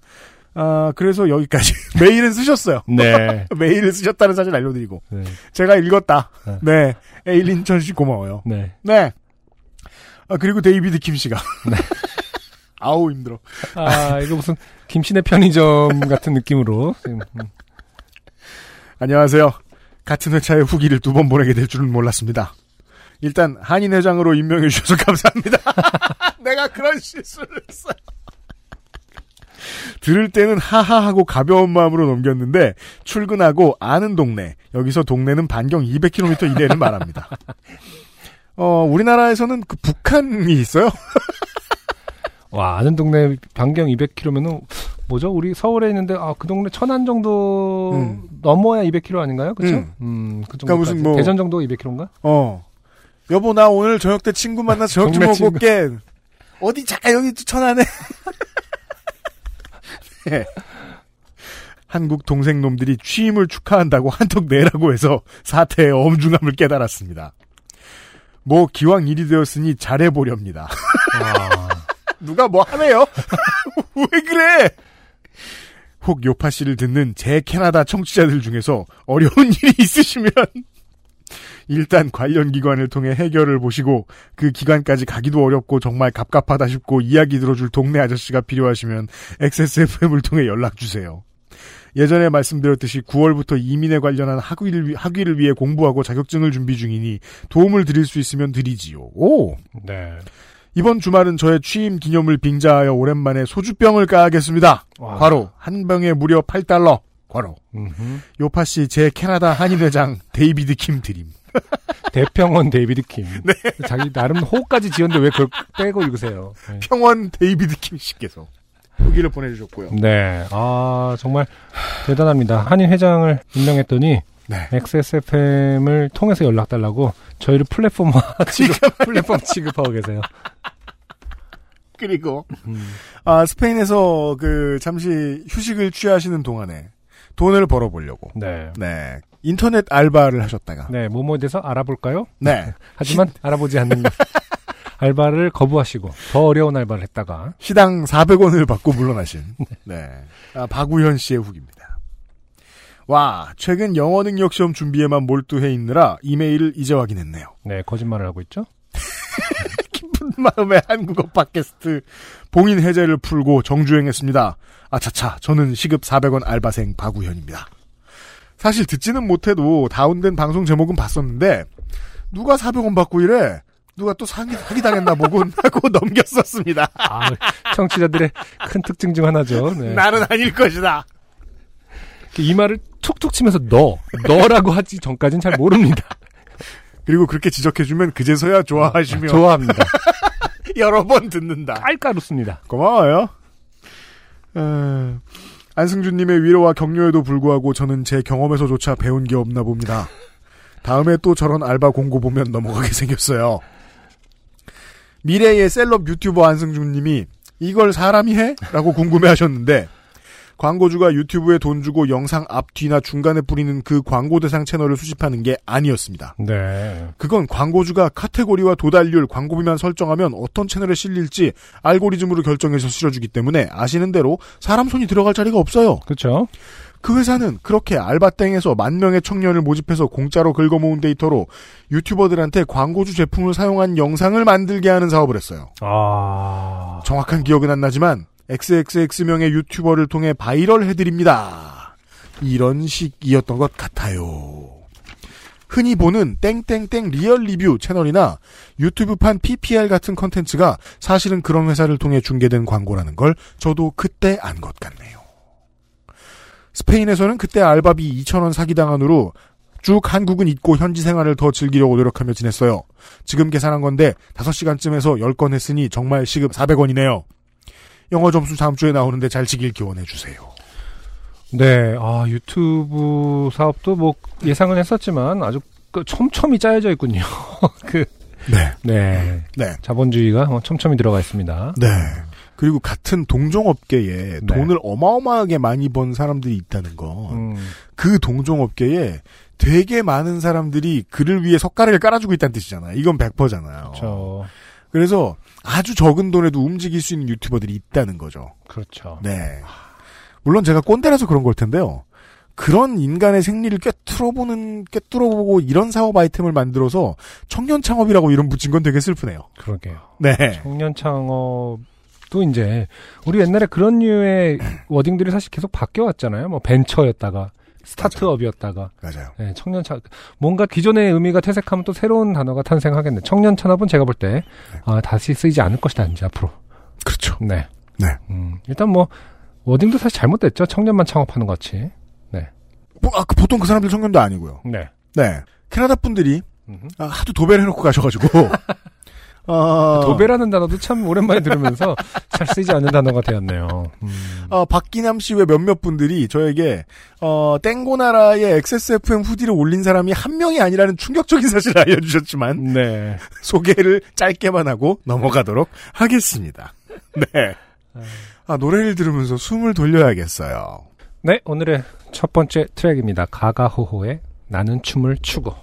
아, 그래서 여기까지. (laughs) 메일은 쓰셨어요. 네. (laughs) 메일을 쓰셨다는 사실 알려드리고. 네. 제가 읽었다. 네. 네. 에일린천 씨 고마워요. 네. 네. 아, 그리고 데이비드 킴 씨가. (laughs) 아우 힘들어. 아, 이거 무슨 김신의 편의점 같은 느낌으로. 안녕하세요. 같은 회차의 후기를 두 번 보내게 될 줄은 몰랐습니다. 일단 한인 회장으로 임명해 주셔서 감사합니다. (laughs) 내가 그런 실수를 했어요. 들을 때는 하하하고 가벼운 마음으로 넘겼는데 출근하고 아는 동네 여기서 동네는 반경 200km 이내를 말합니다. 어 우리나라에서는 그 북한이 있어요. (laughs) 와, 아는 동네 반경 200km면은, 뭐죠? 우리 서울에 있는데, 아, 그 동네 천안 정도 음. 넘어야 200km 아닌가요? 그쵸? 음. 음, 그 정도. 그러니까 무슨 뭐- 대전 정도 200km인가? 어 여보 나 오늘 저녁 때 친구 만나서 저녁 좀 먹고. 올게. 어디 자 여기 천안에. (laughs) 네. 한국 동생 놈들이 취임을 축하한다고 한턱 내라고 해서 사태의 엄중함을 깨달았습니다. 뭐 기왕 일이 되었으니 잘해보렵니다. 와. 누가 뭐 하네요? (laughs) 왜 그래? 혹 요파 씨를 듣는 제 캐나다 청취자들 중에서 어려운 (laughs) 일이 있으시면 일단 관련 기관을 통해 해결을 보시고 그 기관까지 가기도 어렵고 정말 갑갑하다 싶고 이야기 들어줄 동네 아저씨가 필요하시면 XSFM을 통해 연락 주세요. 예전에 말씀드렸듯이 9월부터 이민에 관련한 학위를, 위- 학위를 위해 공부하고 자격증을 준비 중이니 도움을 드릴 수 있으면 드리지요. 오! 네. 이번 주말은 저의 취임 기념을 빙자하여 오랜만에 소주병을 까야겠습니다. 와. 과로 한 병에 무려 8달러. 과로. 음흠. 요파 씨 제 캐나다 한인 회장 데이비드 킴 드림. (laughs) 대평원 데이비드 킴. (laughs) 네. 자기 나름 호까지 지었는데 왜 그걸 빼고 읽으세요? 네. 평원 데이비드 킴 씨께서 후기를 보내주셨고요. 네. 아, 정말 대단합니다. 한인 회장을 임명했더니 네. XSFM을 통해서 연락 달라고 저희를 플랫폼화 취급, 플랫폼 취급하고 (laughs) 계세요. 그리고 음. 아 스페인에서 그 잠시 휴식을 취하시는 동안에 돈을 벌어보려고 네. 네 인터넷 알바를 하셨다가 네, 뭐뭐에 대해서 알아볼까요? 네 (laughs) 하지만 알아보지 않는 것. 알바를 거부하시고 더 어려운 알바를 했다가 시당 400원을 받고 물러나신 (laughs) 네 아, 박우현 씨의 후기입니다. 와 최근 영어 능력 시험 준비에만 몰두해 있느라 이메일을 이제 확인했네요. 네, 거짓말을 하고 있죠. 기쁜 마음에 한국어 팟캐스트 봉인 해제를 풀고 정주행했습니다. 아차차, 저는 시급 400원 알바생 박우현입니다. 사실 듣지는 못해도 다운된 방송 제목은 봤었는데 누가 400원 받고 이래? 누가 또 사기, 사기당했나 보군 (laughs) 하고 넘겼었습니다. 아, 청취자들의 큰 특징 중 하나죠. 네. (laughs) 나는 아닐 것이다. 이 말을 툭툭 치면서 너, 너라고 하지 전까지는 잘 모릅니다. (laughs) 그리고 그렇게 지적해주면 그제서야 좋아하시며 좋아합니다. (laughs) 여러 번 듣는다. 깔깔웃습니다. 고마워요. 에, 안승준님의 위로와 격려에도 불구하고 저는 제 경험에서조차 배운 게 없나 봅니다. 다음에 또 저런 알바 공고 보면 넘어가게 (laughs) 생겼어요. 미래의 셀럽 유튜버 안승준님이 이걸 사람이 해? 라고 궁금해 하셨는데 광고주가 유튜브에 돈 주고 영상 앞, 뒤나 중간에 뿌리는 그 광고 대상 채널을 수집하는 게 아니었습니다. 네. 그건 광고주가 카테고리와 도달률, 광고비만 설정하면 어떤 채널에 실릴지 알고리즘으로 결정해서 실어주기 때문에 아시는 대로 사람 손이 들어갈 자리가 없어요. 그렇죠. 그 회사는 그렇게 알바땡에서 만 명의 청년을 모집해서 공짜로 긁어모은 데이터로 유튜버들한테 광고주 제품을 사용한 영상을 만들게 하는 사업을 했어요. 아. 정확한 기억은 안 나지만 XXX명의 유튜버를 통해 바이럴 해드립니다. 이런 식이었던 것 같아요. 흔히 보는 땡땡땡 리얼 리뷰 채널이나 유튜브판 PPL 같은 컨텐츠가 사실은 그런 회사를 통해 중계된 광고라는 걸 저도 그때 안 것 같네요. 스페인에서는 그때 알바비 2,000원 사기당한 후로 쭉 한국은 잊고 현지 생활을 더 즐기려고 노력하며 지냈어요. 지금 계산한 건데 5시간쯤에서 10건 했으니 정말 시급 400원이네요. 영어 점수 다음 주에 나오는데 잘 지길 기원해 주세요. 네. 아, 유튜브 사업도 뭐 예상은 했었지만 아주 그 촘촘히 짜여져 있군요. (laughs) 그, 네. 네. 네. 자본주의가 뭐 촘촘히 들어가 있습니다. 네. 그리고 같은 동종업계에 네. 돈을 어마어마하게 많이 번 사람들이 있다는 건, 음, 그 동종업계에 되게 많은 사람들이 그를 위해 석가래를 깔아주고 있다는 뜻이잖아요. 이건 100%잖아요. 그렇죠. 그래서 아주 적은 돈에도 움직일 수 있는 유튜버들이 있다는 거죠. 그렇죠. 네. 물론 제가 꼰대라서 그런 걸 텐데요. 그런 인간의 생리를 꿰뚫어보는, 꿰뚫어보고 이런 사업 아이템을 만들어서 청년 창업이라고 이름 붙인 건 되게 슬프네요. 그러게요. 네. 청년 창업도 또 이제 우리 옛날에 그런 류의 (clears throat) 워딩들이 사실 계속 바뀌어 왔잖아요. 뭐 벤처였다가 스타트업이었다가 맞아요. 네, 청년 차 뭔가 기존의 의미가 퇴색하면 또 새로운 단어가 탄생하겠네. 청년 찬업은 제가 볼때 아, 다시 쓰이지 않을 것이다 이제 앞으로. 그렇죠. 네. 네. 음, 일단 뭐 워딩도 사실 잘못됐죠. 청년만 창업하는 것 같이. 뭐, 아, 그 보통 그 사람들 청년도 아니고요. 네. 네. 캐나다 분들이 음흠. 아, 하도 도배를 해놓고 가셔가지고. (laughs) 어, 도배라는 단어도 참 오랜만에 들으면서 잘 쓰이지 않는 단어가 되었네요. 음. 어, 박기남 씨 외 몇몇 분들이 저에게 어, 땡고나라의 XSFM 후디를 올린 사람이 한 명이 아니라는 충격적인 사실을 알려주셨지만 네. (laughs) 소개를 짧게만 하고 넘어가도록 하겠습니다. 네. 아, 노래를 들으면서 숨을 돌려야겠어요. 네, 오늘의 첫 번째 트랙입니다. 가가호호의 나는 춤을 추고.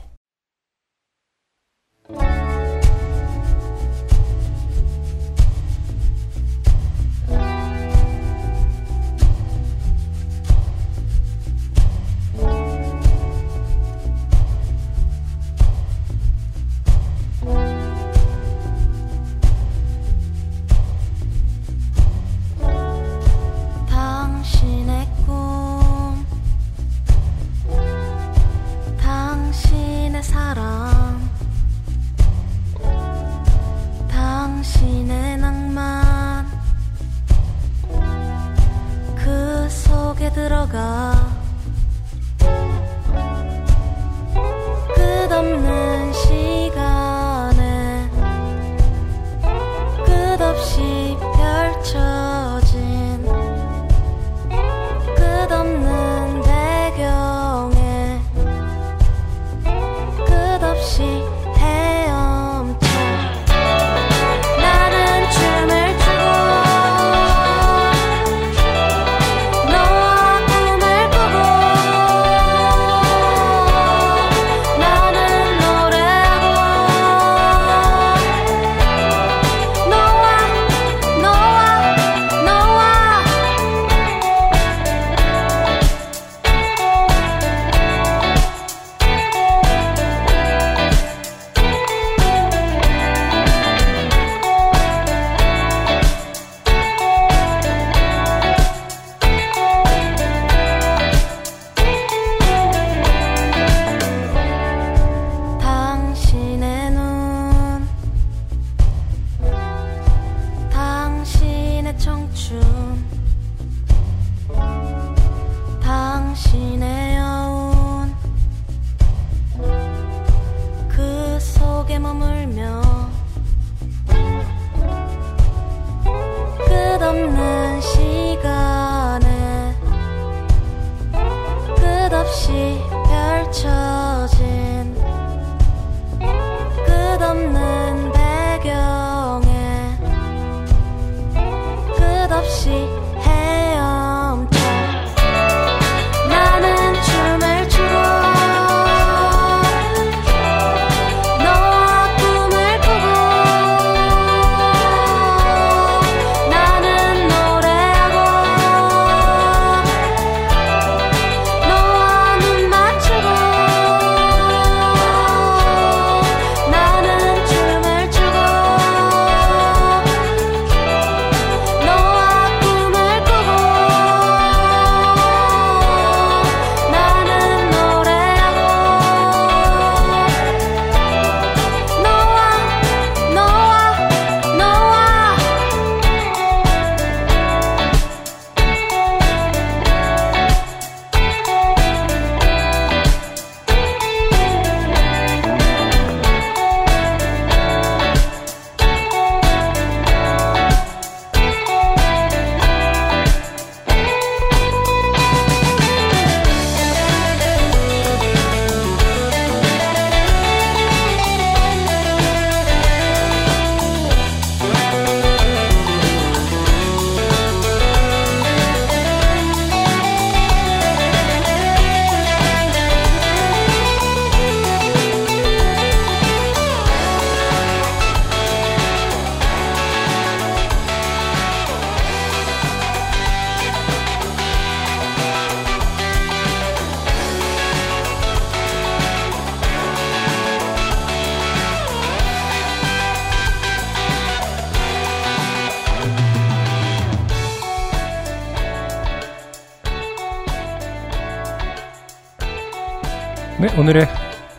오늘의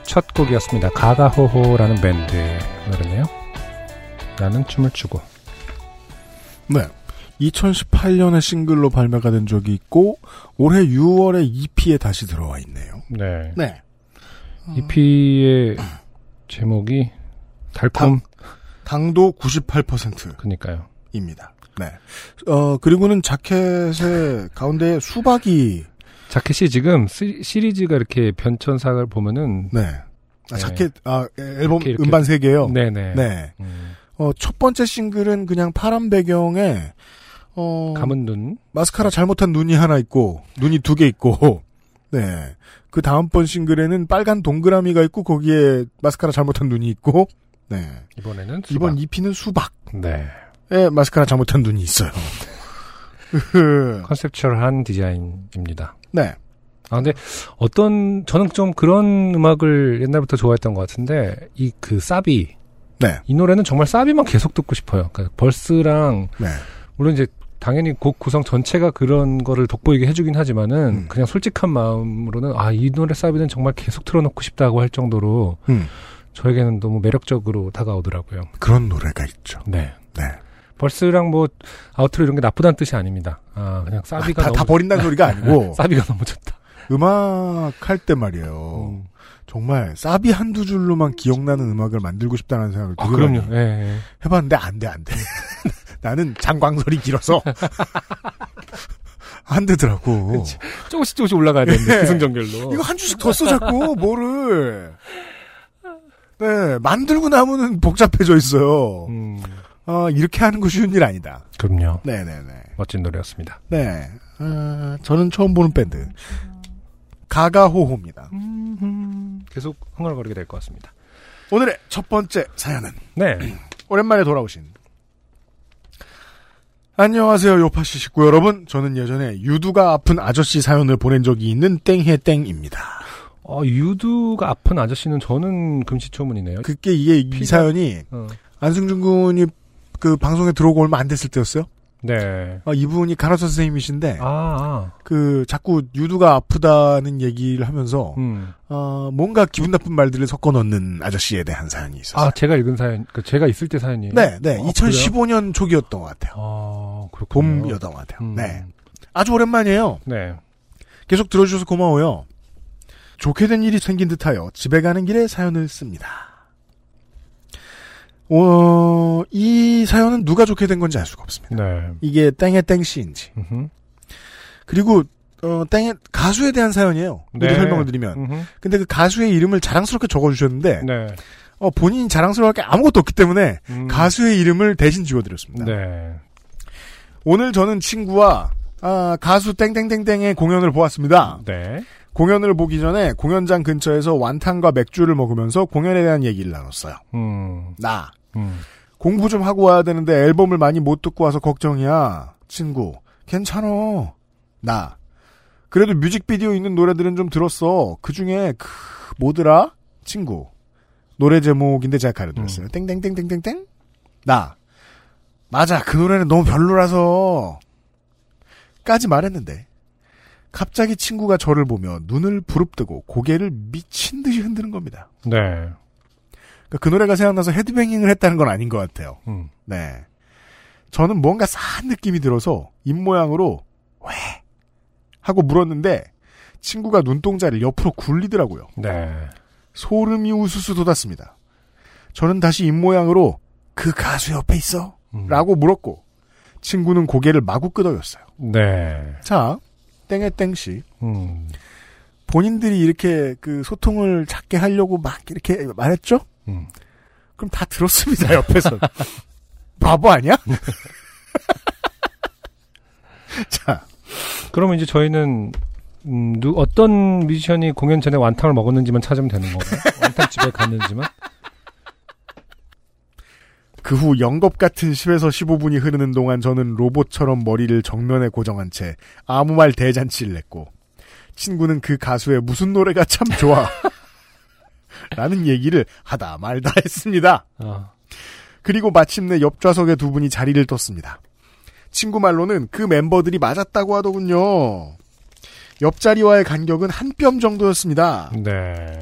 첫 곡이었습니다. 가가호호라는 밴드의 노래네요. 나는 춤을 추고. 네. 2018년에 싱글로 발매가 된 적이 있고 올해 6월에 EP에 다시 들어와 있네요. 네. 네. EP의 제목이 달콤. 당 도 98%입니다. 그니까요. 네. 어 그리고는 자켓의 가운데 수박이 자켓이 지금 시, 시리즈가 이렇게 변천사를 보면은 네. 아, 네. 자켓 아 앨범 이렇게, 이렇게. 음반 세 개요. 네네. 네. 음, 어, 첫 번째 싱글은 그냥 파란 배경에 어 감은 눈. 마스카라 잘못한 눈이 하나 있고 눈이 두 개 있고 (laughs) 네. 그 다음번 싱글에는 빨간 동그라미가 있고 거기에 마스카라 잘못한 눈이 있고 네. 이번에는 수박. 이번 EP는 수박에 네. 마스카라 잘못한 눈이 있어요. (laughs) 컨셉츄얼한 디자인입니다. 네. 아 근데 어떤 저는 좀 그런 음악을 옛날부터 좋아했던 것 같은데 이 그 사비 네. 이 노래는 정말 사비만 계속 듣고 싶어요. 그러니까 벌스랑 네. 물론 이제 당연히 곡 구성 전체가 그런 거를 돋보이게 해주긴 하지만은 음. 그냥 솔직한 마음으로는 아 이 노래 사비는 정말 계속 틀어놓고 싶다고 할 정도로 음. 저에게는 너무 매력적으로 다가오더라고요. 그런 노래가 있죠. 네. 네. 벌스랑 뭐 아우트로 이런 게 나쁘다는 뜻이 아닙니다. 아 그냥 사비가 다, 너무 다 버린다는 소리가 아니고 (laughs) 사비가 너무 좋다. 음악 할 때 말이에요. 음. 정말 사비 한두 줄로만 기억나는 음악을 만들고 싶다는 생각을 아 그럼요. 예, 예. 해봤는데 안 돼, 안 돼. (laughs) 나는 장광설이 길어서 (laughs) 안 되더라고. 그치. 조금씩 조금씩 올라가야 되는데 네. 기승전결로. 이거 한 줄씩 더 써 자꾸 뭐를. 네, 만들고 나면은 복잡해져 있어요. 음, 아, 이렇게 하는 거 쉬운 일 아니다. 그럼요. 네네네. 멋진 노래였습니다. 네. 아, 저는 처음 보는 밴드. 가가호호입니다. 계속 흥얼거리게 될 것 같습니다. 오늘의 첫 번째 사연은 네. (clears throat) 오랜만에 돌아오신 안녕하세요 요파시 식구 여러분 저는 예전에 유두가 아픈 아저씨 사연을 보낸 적이 있는 땡해땡입니다 어, 유두가 아픈 아저씨는 저는 금시초문이네요. 그게 이게 이 사연이 어. 안승준 군이 그 방송에 들어오고 얼마 안 됐을 때였어요 네. 어, 이분이 간호사 선생님이신데 아, 아. 그 자꾸 유두가 아프다는 얘기를 하면서 음. 어, 뭔가 기분 나쁜 말들을 섞어 넣는 아저씨에 대한 사연이 있었어요 아, 제가 읽은 사연, 그 제가 있을 때 사연이에요. 네, 네. 아, 2015년 초기였던 것 같아요. 아, 그렇군요. 봄이었던 것 같아요. 음. 네. 아주 오랜만이에요. 네. 계속 들어주셔서 고마워요. 좋게 된 일이 생긴 듯하여 집에 가는 길에 사연을 씁니다. 어, 이 사연은 누가 좋게 된 건지 알 수가 없습니다. 네. 이게 땡의 땡씨인지. 그리고, 어, 땡의 가수에 대한 사연이에요. 미리 네. 설명을 드리면. 음흠. 근데 그 가수의 이름을 자랑스럽게 적어주셨는데, 네. 어, 본인이 자랑스러울 게 아무것도 없기 때문에 음. 가수의 이름을 대신 지워드렸습니다. 네. 오늘 저는 친구와 아, 가수 땡땡땡땡의 공연을 보았습니다. 네. 공연을 보기 전에 공연장 근처에서 완탕과 맥주를 먹으면서 공연에 대한 얘기를 나눴어요. 음. 나 음. 공부 좀 하고 와야 되는데 앨범을 많이 못 듣고 와서 걱정이야. 친구 괜찮어. 나 그래도 뮤직비디오 있는 노래들은 좀 들었어. 그 중에 그 뭐더라? 친구 노래 제목인데 제가 가려드렸어요. 땡땡땡땡땡땡 나 맞아 그 노래는 너무 별로라서 까지 말했는데 갑자기 친구가 저를 보며 눈을 부릅뜨고 고개를 미친 듯이 흔드는 겁니다. 네. 그러니까 그 노래가 생각나서 헤드뱅잉을 했다는 건 아닌 것 같아요. 음. 네. 저는 뭔가 싸한 느낌이 들어서 입모양으로 왜? 하고 물었는데 친구가 눈동자를 옆으로 굴리더라고요. 네. 소름이 우수수 돋았습니다. 저는 다시 입모양으로 그 가수 옆에 있어? 음. 라고 물었고 친구는 고개를 마구 끄덕였어요. 네. 자, 땡의 땡씨. 음. 본인들이 이렇게 그 소통을 작게 하려고 막 이렇게 말했죠? 음. 그럼 다 들었습니다, 옆에서. (laughs) 바보 아니야? (laughs) 자, 그러면 이제 저희는 음, 누, 어떤 뮤지션이 공연 전에 완탕을 먹었는지만 찾으면 되는 건가요? 완탕 집에 갔는지만? (laughs) 그 후 영겁 같은 10에서 15분이 흐르는 동안 저는 로봇처럼 머리를 정면에 고정한 채 아무 말 대잔치를 냈고 친구는 그 가수의 무슨 노래가 참 좋아 라는 얘기를 하다 말다 (laughs) 했습니다. 아, 그리고 마침내 옆 좌석의 두 분이 자리를 떴습니다. 친구 말로는 그 멤버들이 맞았다고 하더군요. 옆자리와의 간격은 한 뼘 정도였습니다. 네.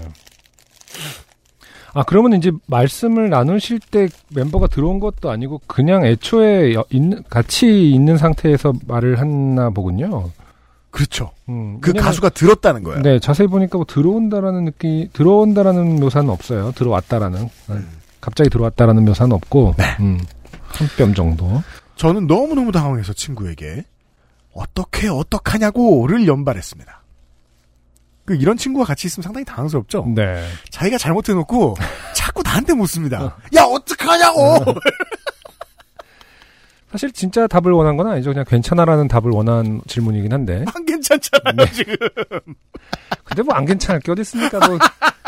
아, 그러면 이제 말씀을 나누실 때 멤버가 들어온 것도 아니고 그냥 애초에 여- 있는, 같이 있는 상태에서 말을 했나 보군요. 그렇죠. 음, 그 가수가 들었다는 거예요. 네, 자세히 보니까 뭐 들어온다라는 느낌, 들어온다라는 묘사는 없어요. 들어왔다라는. 갑자기 들어왔다라는 묘사는 없고, 네. 음, 한뼘 정도. 저는 너무너무 당황해서 친구에게 어떻게 어떡하냐고를 연발했습니다. 그 이런 친구가 같이 있으면 상당히 당황스럽죠. 네. 자기가 잘못해놓고 (laughs) 자꾸 나한테 묻습니다. 야 어떡하냐고. (laughs) 사실 진짜 답을 원한 건 아니죠. 그냥 괜찮아라는 답을 원한 질문이긴 한데. (laughs) 안 괜찮잖아요 지금. 근데 뭐 안 괜찮을 게 어딨습니까? 뭐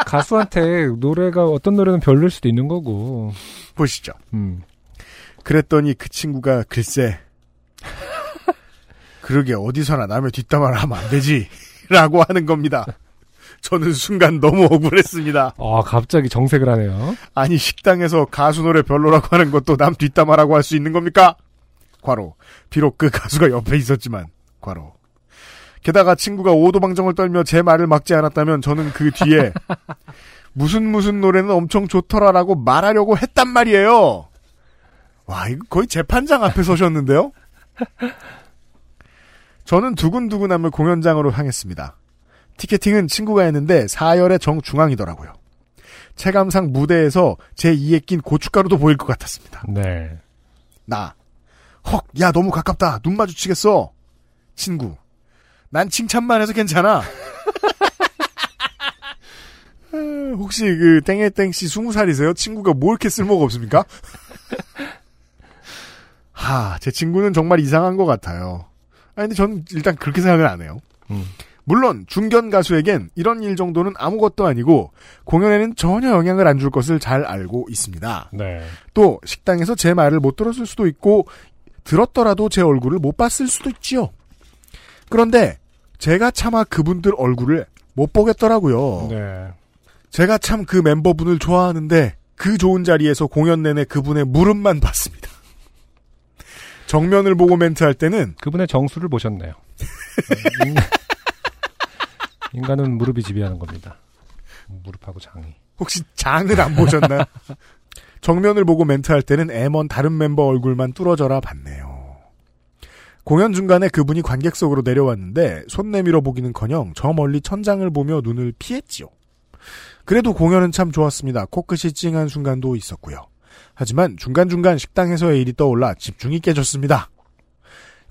가수한테 노래가 어떤 노래는 별로일 수도 있는 거고. 보시죠. 음. 그랬더니 그 친구가 글쎄 그러게 어디서나 남의 뒷담화를 하면 안 되지 라고 하는 겁니다. 저는 순간 너무 억울했습니다. 아, 갑자기 정색을 하네요. 아니 식당에서 가수 노래 별로라고 하는 것도 남 뒷담화라고 할 수 있는 겁니까? 과로. 비록 그 가수가 옆에 있었지만 과로. 게다가 친구가 오도방정을 떨며 제 말을 막지 않았다면 저는 그 뒤에 (laughs) 무슨 무슨 노래는 엄청 좋더라라고 말하려고 했단 말이에요. 와, 이거 거의 재판장 앞에 서셨는데요? 저는 두근두근하며 공연장으로 향했습니다. 티켓팅은 친구가 했는데 4열의 정중앙이더라고요. 체감상 무대에서 제 이에 낀 고춧가루도 보일 것 같았습니다. 네. 나. 헉, 야, 너무 가깝다. 눈 마주치겠어. 친구. 난 칭찬만 해서 괜찮아. 아, (laughs) 혹시 그 땡해땡씨 스무 살이세요? 친구가 뭐 이렇게 쓸모가 없습니까? (laughs) 하, 제 친구는 정말 이상한 것 같아요. 아니, 근데 저는 일단 그렇게 생각은 안 해요. 음. 물론 중견 가수에겐 이런 일 정도는 아무것도 아니고 공연에는 전혀 영향을 안 줄 것을 잘 알고 있습니다. 네. 또 식당에서 제 말을 못 들었을 수도 있고 들었더라도 제 얼굴을 못 봤을 수도 있지요. 그런데 제가 차마 그분들 얼굴을 못 보겠더라고요. 네. 제가 참 그 멤버분을 좋아하는데 그 좋은 자리에서 공연 내내 그분의 무릎만 봤습니다. 정면을 보고 멘트할 때는 그분의 정수를 보셨네요. 어, 인- (laughs) 인간은 무릎이 지배하는 겁니다. 무릎하고 장이. 혹시 장을 안 보셨나요? (laughs) 정면을 보고 멘트할 때는 M1 다른 멤버 얼굴만 뚫어져라 봤네요. 공연 중간에 그분이 관객석으로 내려왔는데 손 내밀어 보기는커녕 저 멀리 천장을 보며 눈을 피했지요. 그래도 공연은 참 좋았습니다. 코끝이 찡한 순간도 있었고요. 하지만 중간중간 식당에서의 일이 떠올라 집중이 깨졌습니다.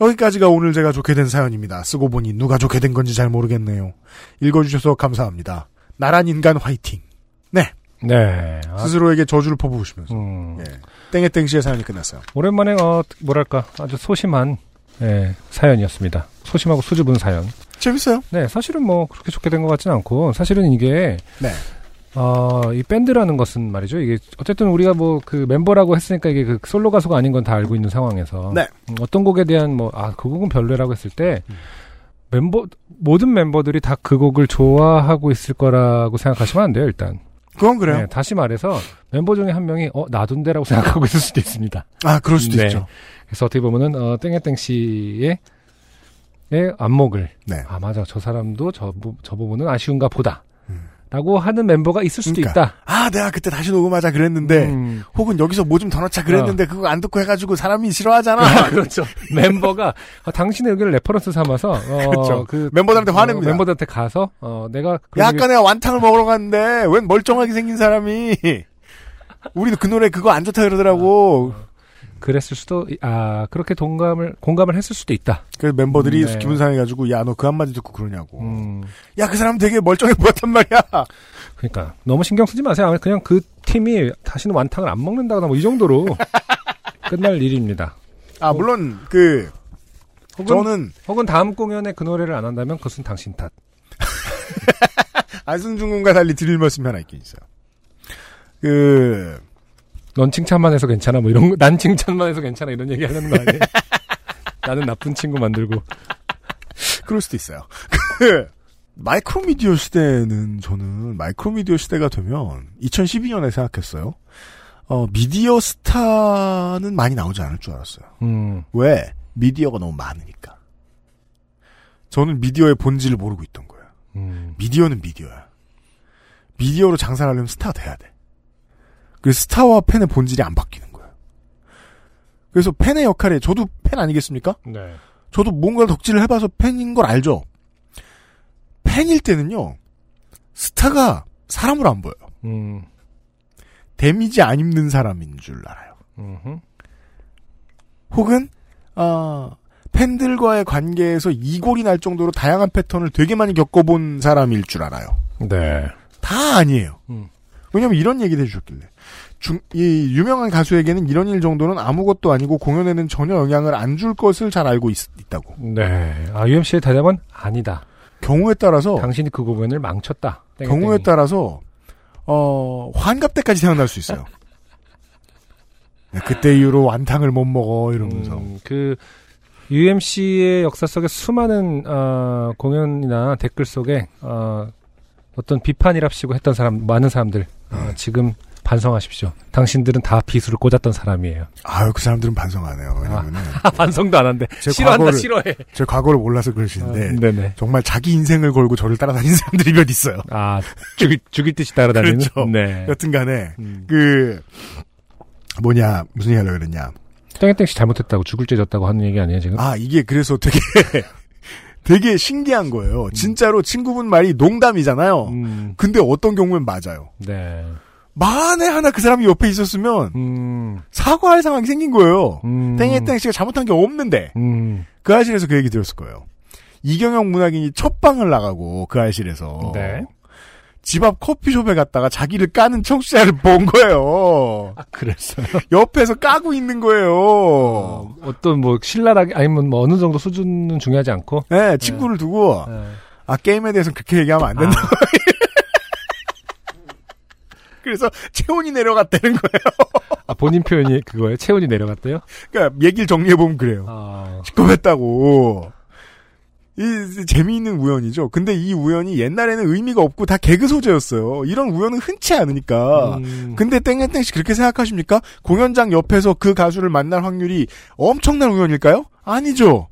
여기까지가 오늘 제가 좋게 된 사연입니다. 쓰고 보니 누가 좋게 된 건지 잘 모르겠네요. 읽어주셔서 감사합니다. 나란 인간 화이팅. 네. 네. 아, 스스로에게 저주를 퍼부으시면서. 음. 예. 땡의땡씨의 사연이 끝났어요. 오랜만에 어 뭐랄까 아주 소심한 예, 사연이었습니다. 소심하고 수줍은 사연. 재밌어요. 네, 사실은 뭐 그렇게 좋게 된 것 같지는 않고 사실은 이게 네. 어, 이 밴드라는 것은 말이죠. 이게 어쨌든 우리가 뭐 그 멤버라고 했으니까 이게 그 솔로 가수가 아닌 건 다 알고 있는 상황에서 네. 음, 어떤 곡에 대한 뭐 아 그 곡은 별로라고 했을 때 멤버 모든 멤버들이 다 그 곡을 좋아하고 있을 거라고 생각하시면 안 돼요. 일단 그건 그래요. 네, 다시 말해서 멤버 중에 한 명이 어 나둔데라고 (laughs) 생각하고 있을 수도 있습니다. 아, 그럴 수도 네. 있죠. 그래서 어떻게 보면은 어, 땡땡 씨의 의 안목을 네. 아 맞아 저 사람도 저, 부- 저 부분은 아쉬운가 보다 음. 라고 하는 멤버가 있을 수도 그러니까. 있다 아, 내가 그때 다시 녹음하자 그랬는데, 음. 혹은 여기서 뭐 좀 더 넣자 그랬는데, 그거 안 듣고 해가지고 사람이 싫어하잖아. 그렇죠 (laughs) 멤버가 어, 당신의 의견을 reference 삼아서 어, (laughs) 그렇죠. 그 멤버들한테 화냅니다. 어, 멤버들한테 가서 어, 내가 야, 아까 내가 완탕을 먹으러 갔는데, 웬 멀쩡하게 생긴 사람이, 우리도 그 노래 그거 안 좋다 그러더라고. 그랬을 수도 아 그렇게 동감을 공감을 했을 수도 있다 그래서 멤버들이 네. 기분 상해가지고, 야, 너 그 한마디 듣고 그러냐고. 음 야, 그 사람 되게 멀쩡해 보였단 말이야. 그러니까 너무 신경 쓰지 마세요 그냥 그 팀이 다시는 완탕을 안 먹는다거나 뭐 이 정도로 (laughs) 끝날 일입니다 아, 물론, 그, 혹은 저는, 혹은 다음 공연에 그 노래를 안 한다면 그것은 당신 탓. (laughs) 안승준 군과 달리 드릴 말씀이 하나 있긴 있어요. 그, 넌 칭찬만 해서 괜찮아 뭐 이런 거, 난 칭찬만 해서 괜찮아 이런 얘기 하려는 거 아니에요? (laughs) 나는 나쁜 친구 만들고. 그럴 수도 있어요. 그, 마이크로미디어 시대는 저는 마이크로미디어 시대가 되면 2012년에 생각했어요. 어, 미디어 스타는 많이 나오지 않을 줄 알았어요. 음. 왜? 미디어가 너무 많으니까. 저는 미디어의 본질을 모르고 있던 거예요. 음. 미디어는 미디어야. 미디어로 장사를 하려면 스타 돼야 돼. 그 스타와 팬의 본질이 안 바뀌는 거예요. 그래서 팬의 역할에 저도 팬 아니겠습니까? 네. 저도 뭔가를 덕질을 해봐서 팬인 걸 알죠. 팬일 때는요, 스타가 사람을 안 보여요. 음. 데미지 안 입는 사람인 줄 알아요. 음흠. 혹은 어, 팬들과의 관계에서 이골이 날 정도로 다양한 패턴을 되게 많이 겪어본 사람일 줄 알아요. 네. 다 아니에요. 음. 왜냐면 이런 얘기를 해주셨길래. 중, 이 유명한 가수에게는 이런 일 정도는 아무것도 아니고 공연에는 전혀 영향을 안 줄 것을 잘 알고 있, 다고 네. 아, UMC의 대답은 아니다. 경우에 따라서 당신이 그 공연을 망쳤다. 땡땡이. 경우에 따라서 어 환갑 때까지 생각날 수 있어요. (laughs) 네, 그때 이후로 완탕을 못 먹어 이러면서 음, 그 UMC의 역사 속에 수많은 어, 공연이나 댓글 속에 어, 어떤 비판이랍시고 했던 사람 많은 사람들 어, 지금 반성하십시오. 당신들은 다 비수를 꽂았던 사람이에요. 아유 그 사람들은 반성 안 해요. 왜냐면은 (laughs) 아, 반성도 안 한대. 제 싫어한다, 과거를- 싫어해. 제 과거를 몰라서 그러시는데 네. 네 정말 자기 인생을 걸고 저를 따라다니는 사람들이 몇 있어요. 아, 죽일, 죽일 듯이 따라다니는. (laughs) 그렇죠. 네. 여튼 간에 음. 그 뭐냐 무슨 얘기 하려고 그랬냐. 땡땡씨 잘못했다고 죽을 죄 졌다고 하는 얘기 아니에요 지금? 아 이게 그래서 되게 (laughs) 되게 신기한 거예요. 진짜로 친구분 말이 농담이잖아요. 음, 근데 어떤 경우엔 맞아요. 네. 만에 하나 그 사람이 옆에 있었으면 음, 사과할 상황이 생긴 거예요. 음. 땡이땡 씨가 잘못한 게 없는데 음, 그 아실에서 그 얘기 들었을 거예요. 이경영 문학인이 첫 방을 나가고 그 아실에서 네. 집 앞 커피숍에 갔다가 자기를 까는 청취자를 본 거예요. 아, 그랬어요. 옆에서 까고 있는 거예요. 어, 어떤 뭐 신랄하게 아니면 뭐 어느 정도 수준은 중요하지 않고. 네, 친구를 두고 네. 아 게임에 대해서는 그렇게 얘기하면 안 된다. (laughs) 그래서 체온이 내려갔다는 거예요. (laughs) 아, 본인 표현이 그거예요? 체온이 내려갔대요? 그러니까 얘기를 정리해 보면 그래요. 아, 시끄럽다고. 이 재미있는 우연이죠. 근데 이 우연이 옛날에는 의미가 없고 다 개그 소재였어요. 이런 우연은 흔치 않으니까. 음, 근데 땡땡땡 씨 그렇게 생각하십니까? 공연장 옆에서 그 가수를 만날 확률이 엄청난 우연일까요? 아니죠.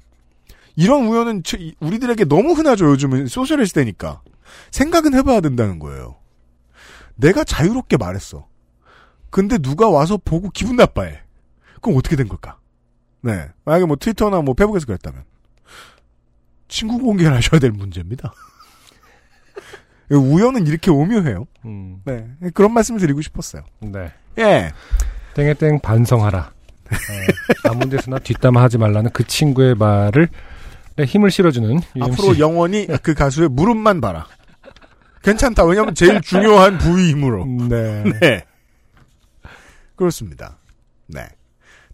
이런 우연은 우리들에게 너무 흔하죠. 요즘은 소셜의 시대니까. 생각은 해봐야 된다는 거예요. 내가 자유롭게 말했어. 근데 누가 와서 보고 기분 나빠해. 그럼 어떻게 된 걸까? 네. 만약에 뭐 트위터나 뭐 페북에서 그랬다면. 친구 공개를 하셔야 될 문제입니다. (laughs) 우연은 이렇게 오묘해요. 음, 네. 그런 말씀을 드리고 싶었어요. 네. 예. 땡땡땡 반성하라. 어, 아무 데서나 뒷담화 하지 말라는 그 친구의 말을 네, 힘을 실어주는. 앞으로 영원히 그 가수의 무릎만 봐라. 괜찮다. 왜냐면 제일 (laughs) 중요한 부위이므로. 네. 네. 그렇습니다. 네.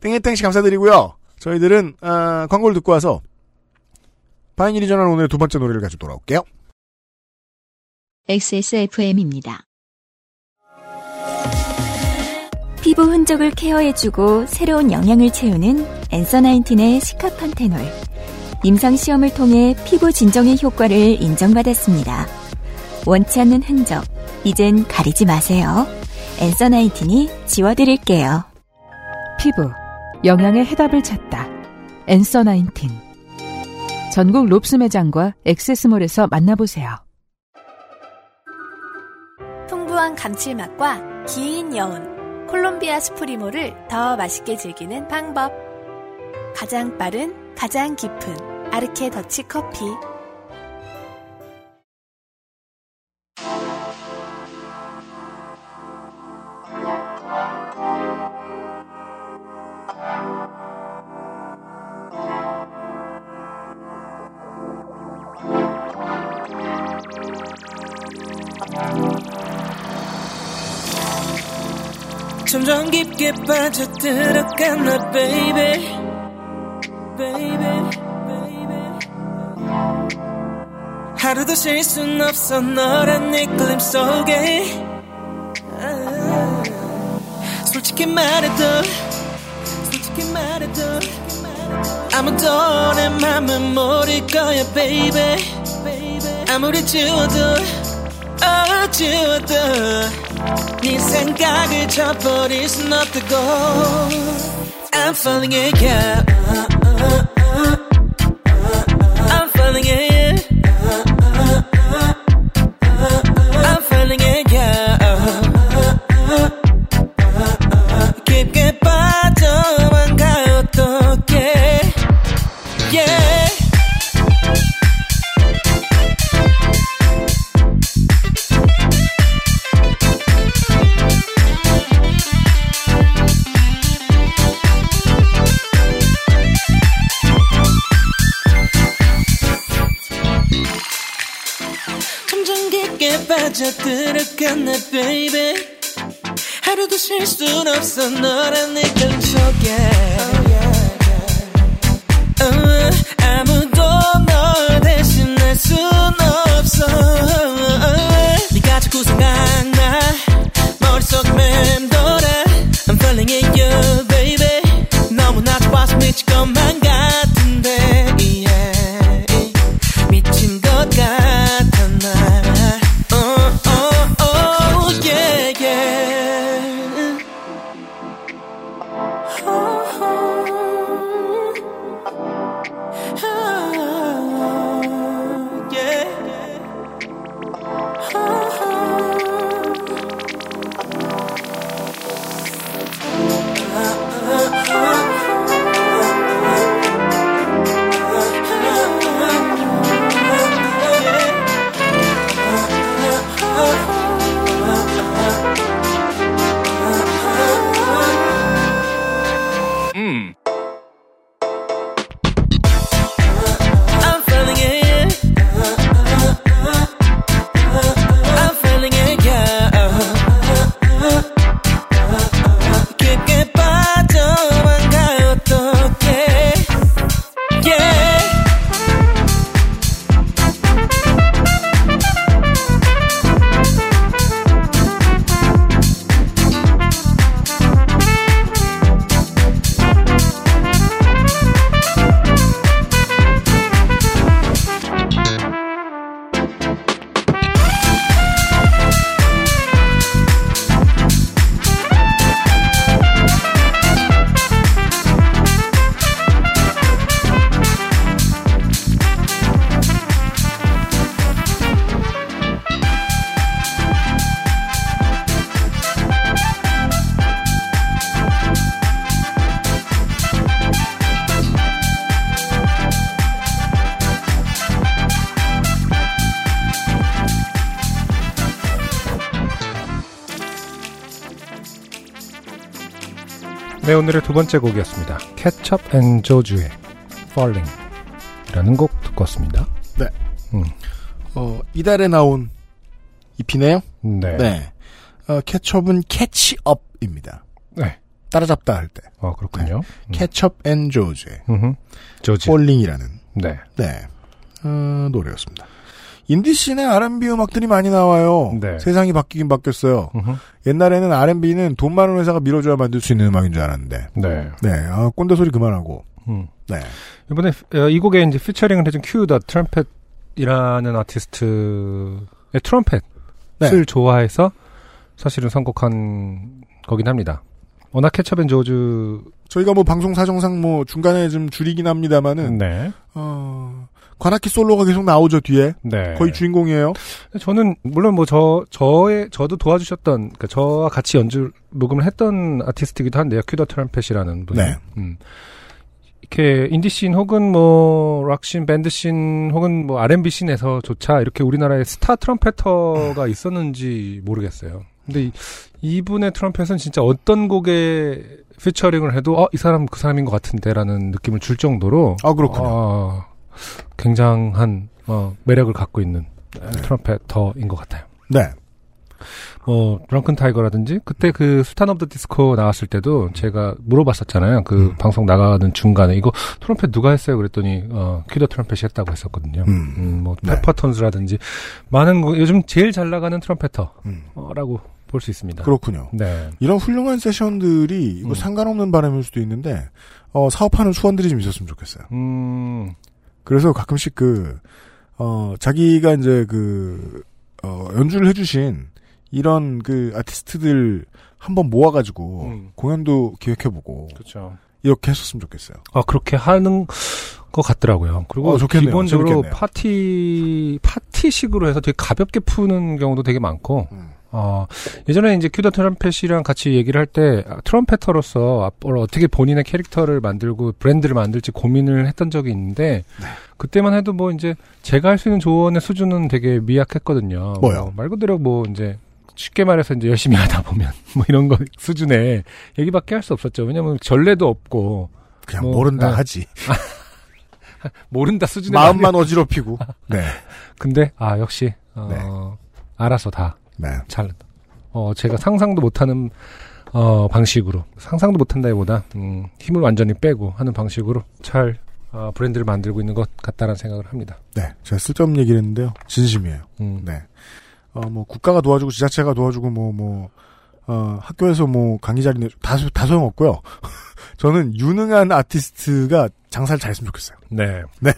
땡땡씨 감사드리고요. 저희들은 아, 광고를 듣고 와서 바인일이 전한 오늘의 두 번째 노래를 가지고 돌아올게요. XSFM입니다. 피부 흔적을 케어해주고 새로운 영양을 채우는 엔서 나인틴의 시카판테놀. 임상 시험을 통해 피부 진정의 효과를 인정받았습니다. 원치 않는 흔적, 이젠 가리지 마세요. 엔서 나인틴이 지워드릴게요. 피부, 영양의 해답을 찾다. 엔서 나인틴. 전국 롭스 매장과 액세스몰에서 만나보세요. 풍부한 감칠맛과 긴 여운, 콜롬비아 스프리모를 더 맛있게 즐기는 방법. 가장 빠른, 가장 깊은 아르케 더치 커피. 점점 깊게 빠져들어간다 baby. Baby baby. 하루도 쉴 순 없어 너란 네 끌림 속에. 아, 솔직히 말해도 솔직히 말해도 아무도 내 맘을 모를 거야 baby. 아무리 지워도 어 지워도 네 생각을 저버릴 순 없다고. I'm falling in 완전 깊게 빠져들었겠네 baby. 하루도 쉴 순 없어 너란 내 근처에. 어, 아무도 널 대신 할 순 없어. 네가 자꾸 생각나. 머릿속에 맴돌아. I'm falling in you baby. 너무나 좋아서 미칠 것만 같은 네, 오늘의 두 번째 곡이었습니다. 케첩 앤 조주의 Falling 이라는 곡 듣고 왔습니다. 어, 이달에 나온 EP네요. 네. 네. 어, 케첩은 catch up입니다. 네. 따라잡다 할 때. 어, 그렇군요. 음. 케첩 앤 조즈의 음흠. 조지. Falling이라는 네. 네 어, 노래였습니다. 인디 scene의 R&B 음악들이 많이 나와요. 네. 세상이 바뀌긴 바뀌었어요. 음흠. 옛날에는 R&B는 돈 많은 회사가 밀어줘야 만들 수 있는 음악인 줄 알았는데. 네. 네, 아, 꼰대 소리 그만하고. 음. 네. 이번에 어, 이 곡에 이제 피처링을 해준 큐더 트럼펫이라는 아티스트의 트럼펫을 네. 좋아해서 사실은 선곡한 거긴 합니다. 워낙 케첩 앤 조즈 저희가 뭐 방송 사정상 뭐 중간에 좀 줄이긴 합니다만은 네. 어, 관악기 솔로가 계속 나오죠 뒤에 네. 거의 주인공이에요. 저는 물론 뭐 저 저의 저도 도와주셨던 그러니까 저와 같이 연주 녹음을 했던 아티스트이기도 한데요. 큐더 트럼펫이라는 분이. 네. 음. 이렇게 인디씬 혹은 뭐 락 scene, 밴드 scene 혹은 뭐 R&B scene에서조차 이렇게 우리나라에 스타 트럼펫터가 있었는지 모르겠어요. 근데 이, 이분의 트럼펫은 진짜 어떤 곡에 피처링을 해도 어, 이 사람 그 사람인 것 같은데라는 느낌을 줄 정도로 아 그렇군요. 어, 굉장한 어, 매력을 갖고 있는 트럼펫터인 것 같아요. 네. 뭐 드렁큰 타이거라든지 그때 그 술탄 오브 더 디스코 나왔을 때도 제가 물어봤었잖아요. 그 음. 방송 나가는 중간에 이거 트럼펫 누가 했어요? 그랬더니 어 큐더 트럼펫이 했다고 했었거든요. 음. 음, 뭐 네. 페퍼톤스라든지 많은 거- 요즘 제일 잘 나가는 트럼펫터라고 음. 볼수 있습니다. 그렇군요. 네. 이런 훌륭한 세션들이 이거 음. 상관없는 바람일 수도 있는데 어, 사업하는 수원들이 좀 있었으면 좋겠어요. 음. 그래서 가끔씩 그 어, 자기가 이제 그 어, 연주를 해주신 이런 그 아티스트들 한번 모아가지고 음. 공연도 기획해보고 그렇죠. 이렇게 했었으면 좋겠어요. 아 그렇게 하는 것 같더라고요. 그리고 어, 좋겠네요. 기본적으로 재밌겠네요. 파티 파티식으로 해서 되게 가볍게 푸는 경우도 되게 많고 음. 어, 예전에 이제 큐더 트럼펫이랑 같이 얘기를 할 때 트럼펫터로서 앞으로 어떻게 본인의 캐릭터를 만들고 브랜드를 만들지 고민을 했던 적이 있는데 네. 그때만 해도 뭐 이제 제가 할 수 있는 조언의 수준은 되게 미약했거든요. 뭐요? 뭐 말 그대로 뭐 이제 쉽게 말해서 이제 열심히 (laughs) 하다 보면 뭐 이런 거 수준의 얘기밖에 할 수 없었죠. 왜냐면 전례도 없고 그냥 뭐, 모른다 네. 하지. (laughs) 모른다 수준의 마음만 어지럽히고. (laughs) 네. 근데 아 역시 어, 네. 알아서 다 네. 잘, 어, 제가 상상도 못하는, 어, 방식으로, 상상도 못한다기보다, 음, 힘을 완전히 빼고 하는 방식으로 잘, 어, 브랜드를 만들고 있는 것 같다라는 생각을 합니다. 네. 제가 쓸데없는 얘기를 했는데요. 진심이에요. 음, 네. 어, 뭐, 국가가 도와주고, 지자체가 도와주고, 뭐, 뭐, 어, 학교에서 뭐, 강의 자리 내, 다, 소- 다 소용없고요. (laughs) 저는 유능한 아티스트가 장사를 잘했으면 좋겠어요. 네. 네.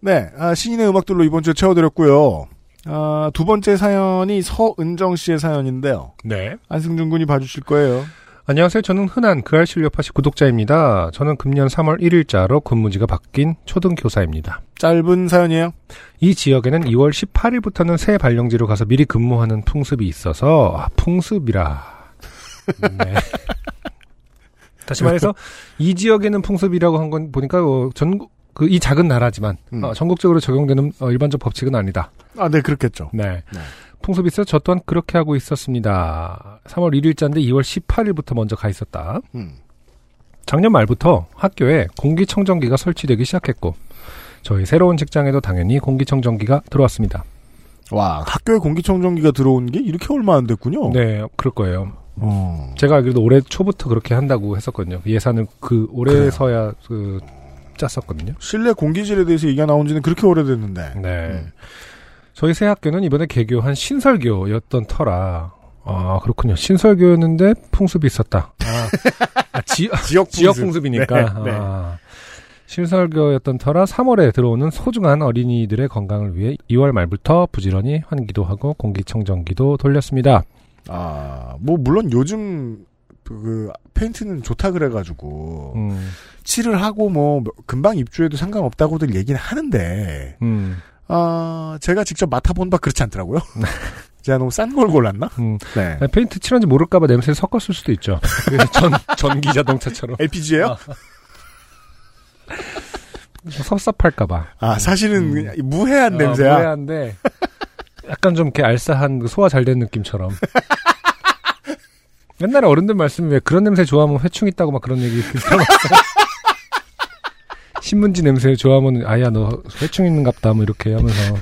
네, 아, 신인의 음악들로 이번 주에 채워드렸고요. 아, 두 번째 사연이 서은정 씨의 사연인데요. 네. 안승준 군이 봐주실 거예요. 안녕하세요. 저는 흔한 그 알실 요파시 구독자입니다. 저는 금년 3월 1일자로 근무지가 바뀐 초등교사입니다. 짧은 사연이에요. 이 지역에는 2월 18일부터는 새 발령지로 가서 미리 근무하는 풍습이 있어서 아, 풍습이라. (laughs) 네. 다시 말해서 이 지역에는 풍습이라고 한 건 보니까 어, 전국 그 이 작은 나라지만 음. 어, 전국적으로 적용되는 어, 일반적 법칙은 아니다. 아, 네, 그렇겠죠. 네. 네. 있어 저 또한 그렇게 하고 있었습니다. 3월 1일자인데 2월 18일부터 먼저 가 있었다. 음. 작년 말부터 학교에 공기청정기가 설치되기 시작했고 저희 새로운 직장에도 당연히 공기청정기가 들어왔습니다. 와, 학교에 공기청정기가 들어온 게 이렇게 얼마 안 됐군요. 네, 그럴 거예요. 어. 제가 알기로도 올해 초부터 그렇게 한다고 했었거든요. 예산을 그 올해서야 그 짰었거든요. 실내 공기질에 대해서 얘기가 나온 지는 그렇게 오래됐는데. 네. 음. 저희 새 학교는 이번에 개교한 신설교였던 터라 아 그렇군요. 신설교였는데 풍습이 있었다. 아, (laughs) 아, 지, 지역 지역 풍습. 풍습 이니까. 네, 네. 아, 신설교였던 터라 3월에 들어오는 소중한 어린이들의 건강을 위해 2월 말부터 부지런히 환기도 하고 공기청정기도 돌렸습니다. 아, 뭐, 물론 요즘, 그, 페인트는 좋다 그래가지고, 음, 칠을 하고 뭐, 금방 입주해도 상관없다고들 얘기는 하는데, 음, 아, 제가 직접 맡아본 바 그렇지 않더라고요. (laughs) 제가 너무 싼 걸 골랐나? 음. 네. 아, 페인트 칠한지 모를까봐 냄새를 섞었을 수도 있죠. (laughs) 전, 전기 자동차처럼. LPG예요? 아. 좀 섭섭할까봐. 아, 사실은 그냥 무해한 어, 냄새야. 무해한데 약간 좀 이렇게 알싸한 그 소화 잘 된 느낌처럼. (laughs) 옛날에 어른들 말씀이 왜 그런 냄새 좋아하면 회충 있다고 막 그런 얘기 들어봤어요. 신문지 냄새 좋아하면 아야 너 회충 있는갑다 뭐 이렇게 하면서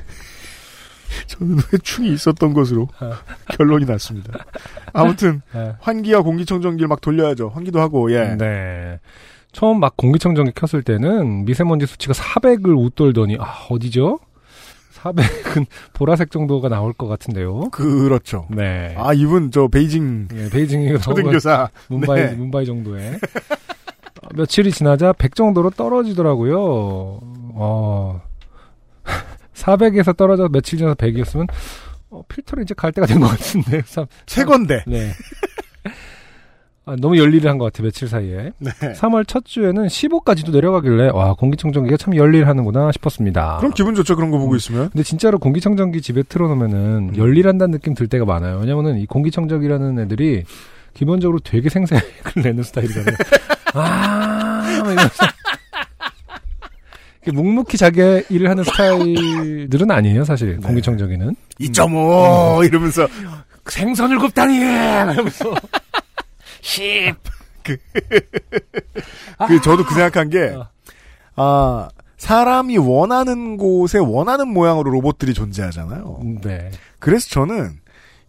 (laughs) 저는 회충이 있었던 것으로 아. 결론이 났습니다. 아무튼 아, 환기와 공기청정기를 막 돌려야죠. 환기도 하고 예. 네. 처음 막 공기청정기 켰을 때는 미세먼지 수치가 400을 웃돌더니 아 어디죠? 400은 (laughs) 보라색 정도가 나올 것 같은데요. 그렇죠. 네. 아 이분 저 베이징 예, 베이징이 초등교사 문바이 (laughs) 네. 문바이 정도에 어, 며칠이 지나자 100 정도로 떨어지더라고요. 어. (laughs) 400에서 떨어져 며칠 지나서 100이었으면 어, 필터를 이제 갈 때가 된 것 같은데. (laughs) 참, 최건데. 네. 아, 너무 열일을 한것 같아 며칠 사이에. 네. 3월 첫 주에는 15까지도 내려가길래 와 공기청정기가 참 열일하는구나 싶었습니다. 그럼 기분 좋죠 그런 거 보고 음. 있으면. 근데 진짜로 공기청정기 집에 틀어놓으면은 음. 열일한다는 느낌 들 때가 많아요. 왜냐면은 이 공기청정기라는 애들이 기본적으로 되게 생색을 (laughs) 내는 스타일이잖아요. 아, 막 이러면서. 이렇게 묵묵히 자기 일을 하는 스타일들은 아니에요, 사실. 네. 공기청정기는. 2.5 이러면서 생선을 굽다니! 이러면서. 10! 그 저도 그 생각한 게 어. 아, 사람이 원하는 곳에 원하는 모양으로 로봇들이 존재하잖아요. 네. 그래서 저는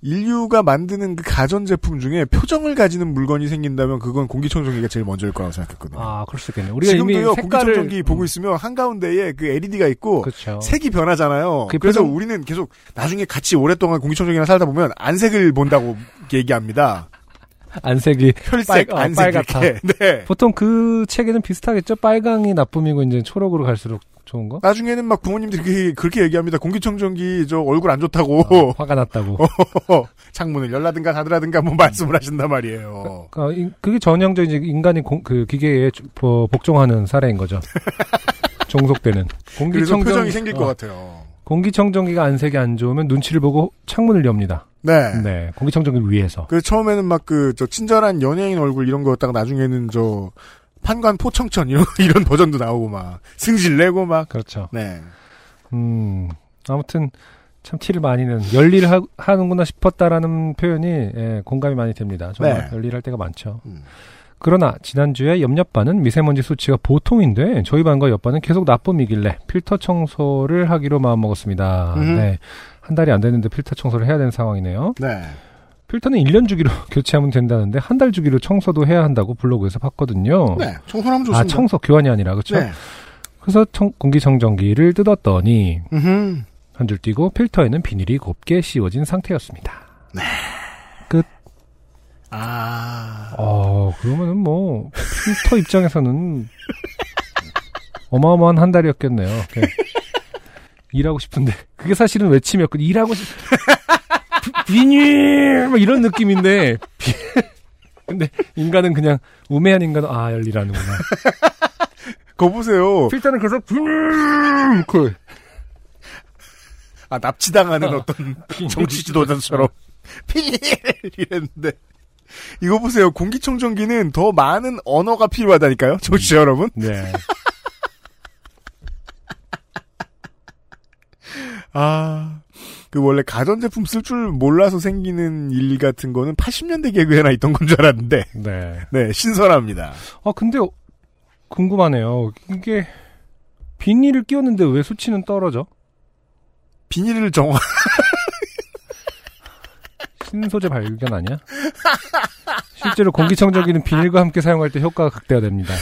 인류가 만드는 그 가전제품 중에 표정을 가지는 물건이 생긴다면 그건 공기청정기가 제일 먼저일 거라고 생각했거든요. 아, 그럴 수 있겠네요. 우리가 이미 지금도요, 색깔을. 공기청정기 보고 있으면 한가운데에 그 LED가 있고 그렇죠. 색이 변하잖아요. 그 그래서 표정- 우리는 계속 나중에 같이 오랫동안 공기청정기랑 살다 보면 안색을 본다고 얘기합니다. 안색이. 혈색, 빨- 어, 안색 빨갛다. 이렇게. (laughs) 네. 보통 그 책에는 비슷하겠죠? 빨강이 나쁨이고 이제 초록으로 갈수록 좋은 거? 나중에는 막 부모님들이 그렇게, 그렇게 얘기합니다. 공기청정기 저 얼굴 안 좋다고 어, 화가 났다고. (laughs) 창문을 열라든가 닫으라든가 뭐 말씀을 하신단 말이에요. 그러니까 이- 그게 전형적인 인간이 공- 그 기계에 주- 뭐 복종하는 사례인 거죠. (laughs) 종속되는. 그래서 공기청정 표정이 생길 어, 것 같아요. 공기청정기가 안색이 안 좋으면 눈치를 보고 창문을 엽니다. 네. 네, 공기청정기를 위해서. 그 처음에는 막 그 저 친절한 연예인 얼굴 이런 거였다가 나중에는 저 판관 포청천 이런 (laughs) 이런 버전도 나오고 막 승질 내고 막 그렇죠. 네. 음, 아무튼 참 티를 많이 내는 열일을 하, 하는구나 싶었다라는 표현이 예, 공감이 많이 됩니다. 정말 네. 열일할 때가 많죠. 음. 그러나 지난주에 옆 옆반은 미세먼지 수치가 보통인데 저희 반과 옆반은 계속 나쁨이길래 필터 청소를 하기로 마음먹었습니다. 음. 네. 한 달이 안 됐는데 필터 청소를 해야 되는 상황이네요. 네. 필터는 1년 주기로 (laughs) 교체하면 된다는데 한 달 주기로 청소도 해야 한다고 블로그에서 봤거든요. 네. 청소하면 좋습니다. 아 청소 교환이 아니라 그렇죠. 네. 그래서 청- 공기청정기를 뜯었더니. 한 줄 띄고 필터에는 비닐이 곱게 씌워진 상태였습니다. 아. 어 그러면은 뭐 필터 입장에서는 어마어마한 한 달이었겠네요. 네. 일하고 싶은데 그게 사실은 외침이었고 일하고 싶 비- 비닐 막 이런 느낌인데 비- 근데 인간은 그냥 우매한 인간은 아 열일하는구나. (laughs) 거 보세요. 필터는 계속 비닐 그 아, 납치당하는 어. 어떤 정치 지도자처럼 피닐 이랬는데 이거 보세요. 공기청정기는 더 많은 언어가 필요하다니까요. 정치 여러분. 네. (laughs) 아. 그 원래 가전제품 쓸 줄 몰라서 생기는 일 같은 거는 80년대 개그에나 있던 건 줄 알았는데 네. (laughs) 네, 신선합니다. 아 근데 어, 궁금하네요. 이게 비닐을 끼웠는데 왜 수치는 떨어져? 비닐을 정화 (laughs) 신소재 발견 아니야? 실제로 공기청정기는 비닐과 함께 사용할 때 효과가 극대화됩니다.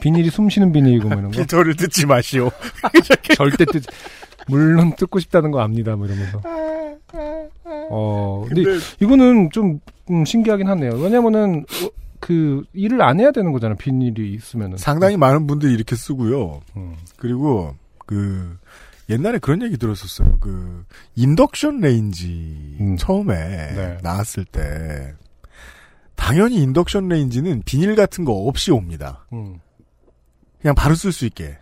비닐이 숨쉬는 비닐이고 뭐 이런 거 필터를 듣지 마시오. (laughs) 절대 뜨 물론 뜯고 싶다는 거 압니다 뭐 이러면서 어 근데, 근데 이거는 좀 음, 신기하긴 하네요 왜냐면은 어, 그 일을 안 해야 되는 거잖아 비닐이 있으면은 상당히 많은 분들이 이렇게 쓰고요. 음. 그리고 그 옛날에 그런 얘기 들었었어요. 그 인덕션 레인지 음. 처음에 네. 나왔을 때 당연히 인덕션 레인지는 비닐 같은 거 없이 옵니다. 음. 그냥 바로 쓸 수 있게.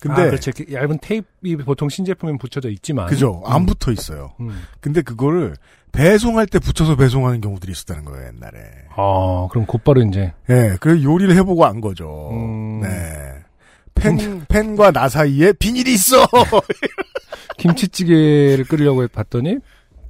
근데 아, 이렇게 얇은 테이프이 보통 신제품에 붙여져 있지만 그죠? 안 음. 붙어 있어요. 음. 근데 그거를 배송할 때 붙여서 배송하는 경우들이 있었다는 거예요, 옛날에. 아 그럼 곧바로 이제 예, 그래서 요리를 해 보고 안 거죠. 음. 네. 펜, 펜과 나 사이에 비닐이 있어! (laughs) 김치찌개를 끓이려고 봤더니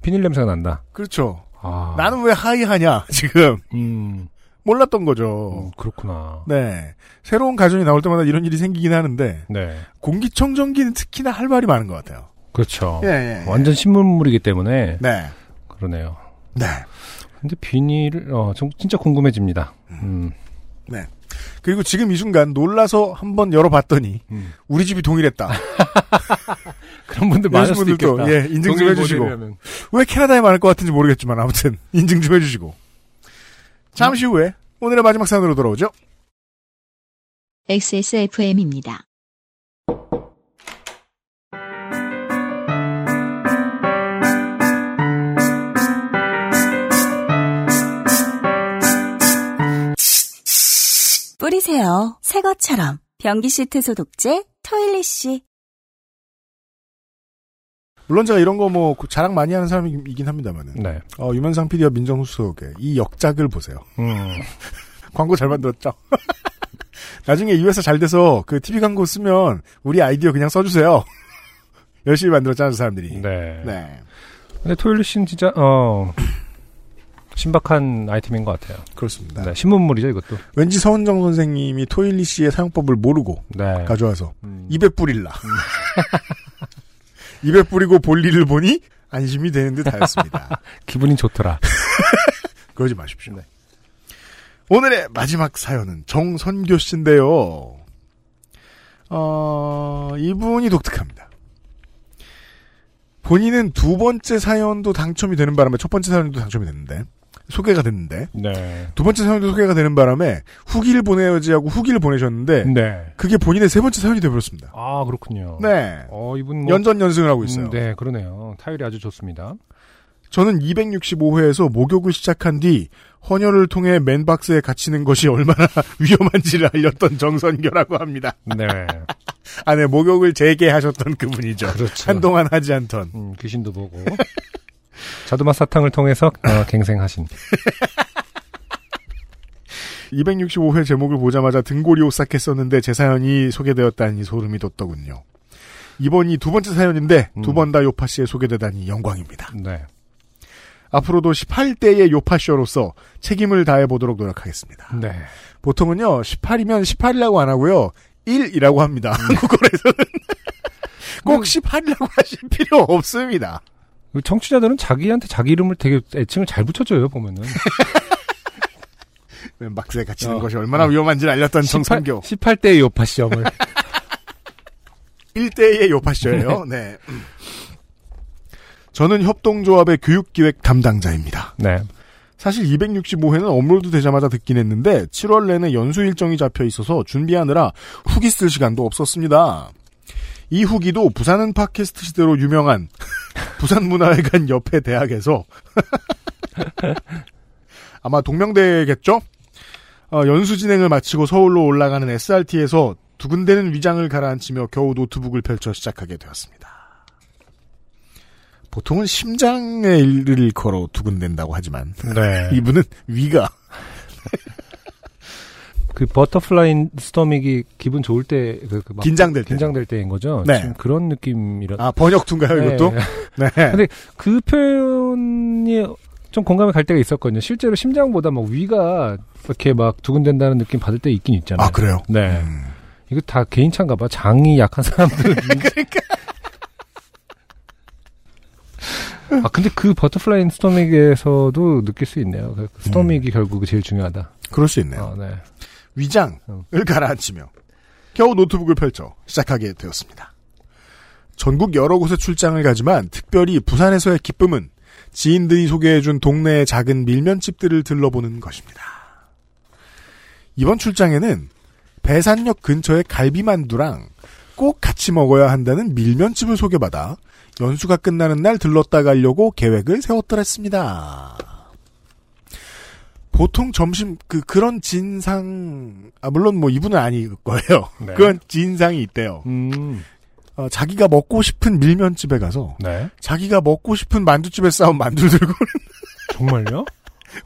비닐 냄새가 난다. 그렇죠. 아, 나는 왜 하이하냐, 지금. 음, 몰랐던 거죠. 음, 그렇구나. 네. 새로운 가전이 나올 때마다 이런 일이 생기긴 하는데, 네, 공기청정기는 특히나 할 말이 많은 것 같아요. 그렇죠. 예, 예. 예. 완전 신문물이기 때문에 네. 그러네요. 네. 근데 비닐을 어, 좀 진짜 궁금해집니다. 음, 그리고 지금 이 순간 놀라서 한번 열어봤더니, 음. 우리 집이 동일했다. (laughs) 그런 분들 많을 수도 분들도, 있겠다. 예, 인증 좀 해주시고. 왜 캐나다에 많을 것 같은지 모르겠지만, 아무튼, (laughs) 인증 좀 해주시고. 잠시 후에, 오늘의 마지막 사연으로 돌아오죠. XSFM입니다. 뿌리세요. 새 것처럼. 변기 시트 소독제 토일리쉬. 물론 제가 이런 거 뭐 자랑 많이 하는 사람이긴 합니다만은 네. 어, 유면상 PD와 민정수 속의 이 역작을 보세요. 음, (laughs) 광고 잘 만들었죠? (laughs) 나중에 이 회사 잘 돼서 그 TV 광고 쓰면 우리 아이디어 그냥 써주세요. (laughs) 열심히 만들었잖아요, 사람들이. 네. 네. 근데 토일리씨는 진짜 어 (clears throat) 신박한 아이템인 것 같아요. 그렇습니다. 네, 신문물이죠 이것도. 왠지 서은정 선생님이 토일리 씨의 사용법을 모르고 네. 가져와서 음. 입에 뿌릴라. 입에 뿌리고 볼 일을 보니 안심이 되는 듯 하였습니다. (laughs) 기분이 좋더라. (laughs) 그러지 마십시오. 오늘의 마지막 사연은 정선교 씨인데요. 어, 이분이 독특합니다. 본인은 두 번째 사연도 당첨이 되는 바람에 첫 번째 사연도 당첨이 됐는데 소개가 됐는데 네. 두 번째 사연도 소개가 되는 바람에 후기를 보내야지 하고 후기를 보내셨는데 네. 그게 본인의 세 번째 사연이 되어버렸습니다. 아 그렇군요. 네. 어 이분 뭐 연전 연승을 하고 있어요. 음, 네, 그러네요. 타율이 아주 좋습니다. 저는 265회에서 목욕을 시작한 뒤 헌혈을 통해 맨박스에 갇히는 것이 얼마나 (laughs) 위험한지를 알렸던 정선교라고 합니다. 네. 아, 네, 목욕을 재개하셨던 그분이죠. 그렇죠. 한동안 하지 않던. 음, 귀신도 보고. (laughs) 자두맛 사탕을 통해서 어, (laughs) 갱생하신. 265회 제목을 보자마자 등골이 오싹했었는데 제 사연이 소개되었다니 소름이 돋더군요. 이번이 두 번째 사연인데 음. 두번 다 요파 씨에 소개되다니 영광입니다. 네. 앞으로도 18대의 요파쇼로서 책임을 다해 보도록 노력하겠습니다. 네. 보통은요, 18이면 18이라고 안 하고요, 1이라고 합니다. 음. 한국어에서는. (laughs) 꼭 18이라고 하실 필요 없습니다. 청취자들은 자기한테 자기 이름을 되게 애칭을 잘 붙여줘요, 보면은. (laughs) 막세 갇히는 어. 것이 얼마나 위험한지를 알렸던 정선교. 18대의 요파 시험을. (laughs) 1대2의 요파쇼예요. 네. 음. 저는 협동조합의 교육기획 담당자입니다. 네. 사실 265회는 업로드 되자마자 듣긴 했는데 7월 내내 연수 일정이 잡혀 있어서 준비하느라 후기 쓸 시간도 없었습니다. 이 후기도 부산은 팟캐스트 시대로 유명한 (laughs) 부산문화회관 옆에 대학에서 (laughs) 아마 동명대겠죠? 어, 연수 진행을 마치고 서울로 올라가는 SRT에서 두근대는 위장을 가라앉히며 겨우 노트북을 펼쳐 시작하게 되었습니다. 보통은 심장에 일을 걸어 두근댄다고 하지만 네. (laughs) 이분은 위가 그 butterfly stomach이 기분 좋을 때, 그, 그막 긴장될 때. 긴장될 때인 거죠? 네. 지금 그런 느낌이라. 아 번역투인가요 이것도? 네. (laughs) 네. 근데 그 표현이 좀 공감이 갈 때가 있었거든요. 실제로 심장보다 막 위가 이렇게 막 두근댄다는 느낌 받을 때 있긴 있잖아요. 아 그래요? 네. 음. 이거 다 개인차인가 봐. 장이 약한 사람들. (laughs) 그러니까. 아, 근데 그 butterfly stomach에서도 느낄 수 있네요. 그 stomach이 결국 제일 중요하다. 그럴 수 있네요. 아, 네. 위장을 음. 가라앉히며 겨우 노트북을 펼쳐 시작하게 되었습니다. 전국 여러 곳에 출장을 가지만 특별히 부산에서의 기쁨은 지인들이 소개해준 동네의 작은 밀면집들을 들러보는 것입니다. 이번 출장에는 배산역 근처의 갈비만두랑 꼭 같이 먹어야 한다는 밀면집을 소개받아 연수가 끝나는 날 들렀다 가려고 계획을 세웠더랬습니다. 보통 점심 그 그런 진상 아 물론 뭐 이분은 아닐 거예요. 네. 그런 진상이 있대요. 음, 어, 자기가 먹고 싶은 밀면집에 가서 네. 자기가 먹고 싶은 만두집에 싸운 만두를 들고 정말요?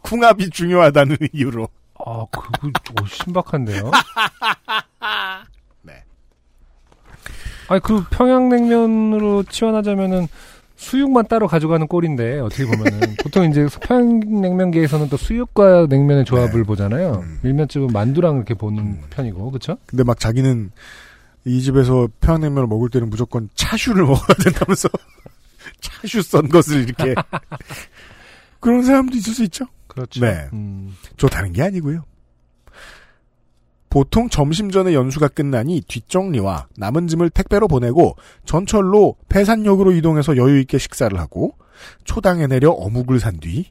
궁합이 중요하다는 이유로 아, 그거 오, 신박한데요? (laughs) 네. 아니, 그 평양냉면으로 치환하자면은 수육만 따로 가져가는 꼴인데, 어떻게 보면은. (laughs) 보통 이제 평양냉면계에서는 또 수육과 냉면의 조합을 네. 보잖아요. 음. 밀면집은 만두랑 이렇게 보는 편이고, 그쵸? 근데 막 자기는 이 집에서 평양냉면을 먹을 때는 무조건 차슈를 (laughs) 먹어야 된다면서 (laughs) 차슈 썬 것을 이렇게 그런 사람도 있을 수 있죠. 그렇죠. 네. 음, 좋다는 게 아니고요. 보통 점심 전에 연수가 끝나니 뒷정리와 남은 짐을 택배로 보내고 전철로 폐산역으로 이동해서 여유 있게 식사를 하고 초당에 내려 어묵을 산 뒤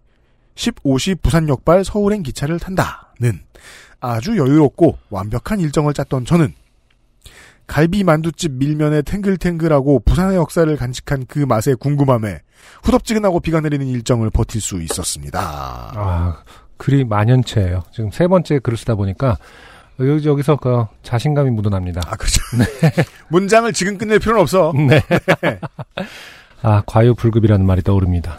15시 부산역발 서울행 기차를 탄다는 아주 여유롭고 완벽한 일정을 짰던 저는 갈비 만두집 밀면에 탱글탱글하고 부산의 역사를 간직한 그 맛의 궁금함에 후덥지근하고 비가 내리는 일정을 버틸 수 있었습니다. 아, 글이 만연체예요. 지금 세 번째 글을 쓰다 보니까, 여기, 여기서 그 자신감이 묻어납니다. 아, 그렇죠. (laughs) (laughs) 문장을 지금 끝낼 필요는 없어. 네. (laughs) 아, 과유불급이라는 말이 떠오릅니다.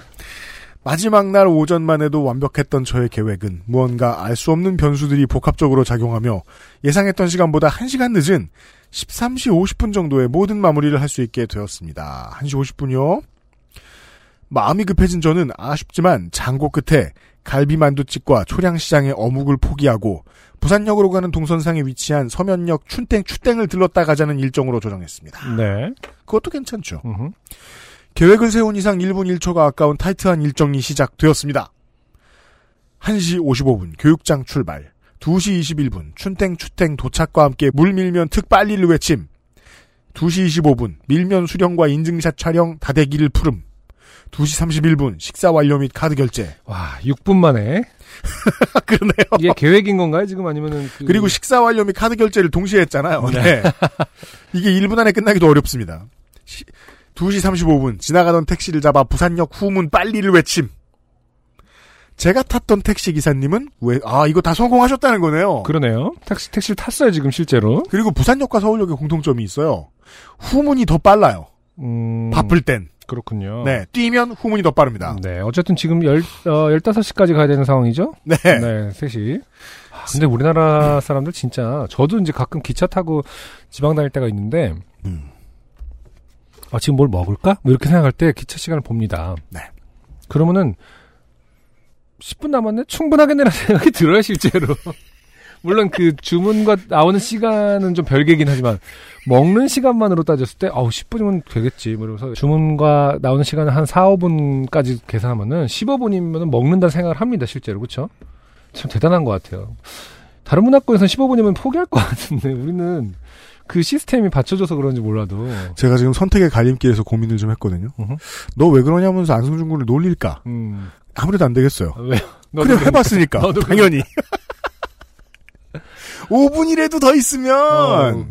마지막 날 오전만 해도 완벽했던 저의 계획은 무언가 알 수 없는 변수들이 복합적으로 작용하며 예상했던 시간보다 1시간 늦은 13시 50분 정도에 모든 마무리를 할 수 있게 되었습니다. 1시 50분이요? 마음이 급해진 저는 아쉽지만 장고 끝에 갈비만두집과 초량시장의 어묵을 포기하고 부산역으로 가는 동선상에 위치한 서면역 춘땡 추땡을 들렀다 가자는 일정으로 조정했습니다. 네. 그것도 괜찮죠. 음흠. 계획을 세운 이상 1분 1초가 아까운 타이트한 일정이 시작되었습니다. 1시 55분 교육장 출발, 2시 21분 춘땡 추땡 도착과 함께 물 밀면 특 빨리를 외침, 2시 25분 밀면 수령과 인증샷 촬영 다대기를 푸름, 2시 31분 식사 완료 및 카드 결제. 와, 6분 만에. (laughs) 그러네요. 이게 계획인 건가요? 지금 아니면은. 그... 그리고 식사 완료 및 카드 결제를 동시에 했잖아요. 네. 이게 1분 안에 끝나기도 어렵습니다. 시- 2시 35분 지나가던 택시를 잡아 부산역 후문 빨리를 외침. 제가 탔던 택시 기사님은 왜, 아, 이거 다 성공하셨다는 거네요. 그러네요. 택시, 택시를 탔어요, 지금 실제로. 그리고 부산역과 서울역에 공통점이 있어요. 후문이 더 빨라요. 음. 바쁠 땐. 그렇군요. 네. 뛰면 후문이 더 빠릅니다. 네. 어쨌든 지금 열, 어, 15시까지 가야 되는 상황이죠? (laughs) 네. 네, 3시. 아, 근데 우리나라 사람들 진짜, 저도 이제 가끔 기차 타고 지방 다닐 때가 있는데, 음. 아, 지금 뭘 먹을까? 뭐 이렇게 생각할 때 기차 시간을 봅니다. 네. 그러면은, 10분 남았네? 충분하겠네라는 (laughs) 생각이 들어요, 실제로. 물론 그 주문과 나오는 시간은 좀 별개긴 하지만 먹는 시간만으로 따졌을 때 아우 10분이면 되겠지. 뭐 이러면서 주문과 나오는 시간을 한 4, 5분까지 계산하면은 15분이면 먹는다 생각을 합니다. 실제로. 그렇죠? 참 대단한 것 같아요. 다른 문화권에서는 15분이면 포기할 것 같은데 우리는 그 시스템이 받쳐줘서 그런지 몰라도 제가 지금 선택의 갈림길에서 고민을 좀 했거든요. 너 왜 그러냐면서 안승준 군을 놀릴까? 음 아무래도 안 되겠어요. 왜요? 그래 해봤으니까 당연히. 5분이라도 더 있으면 어,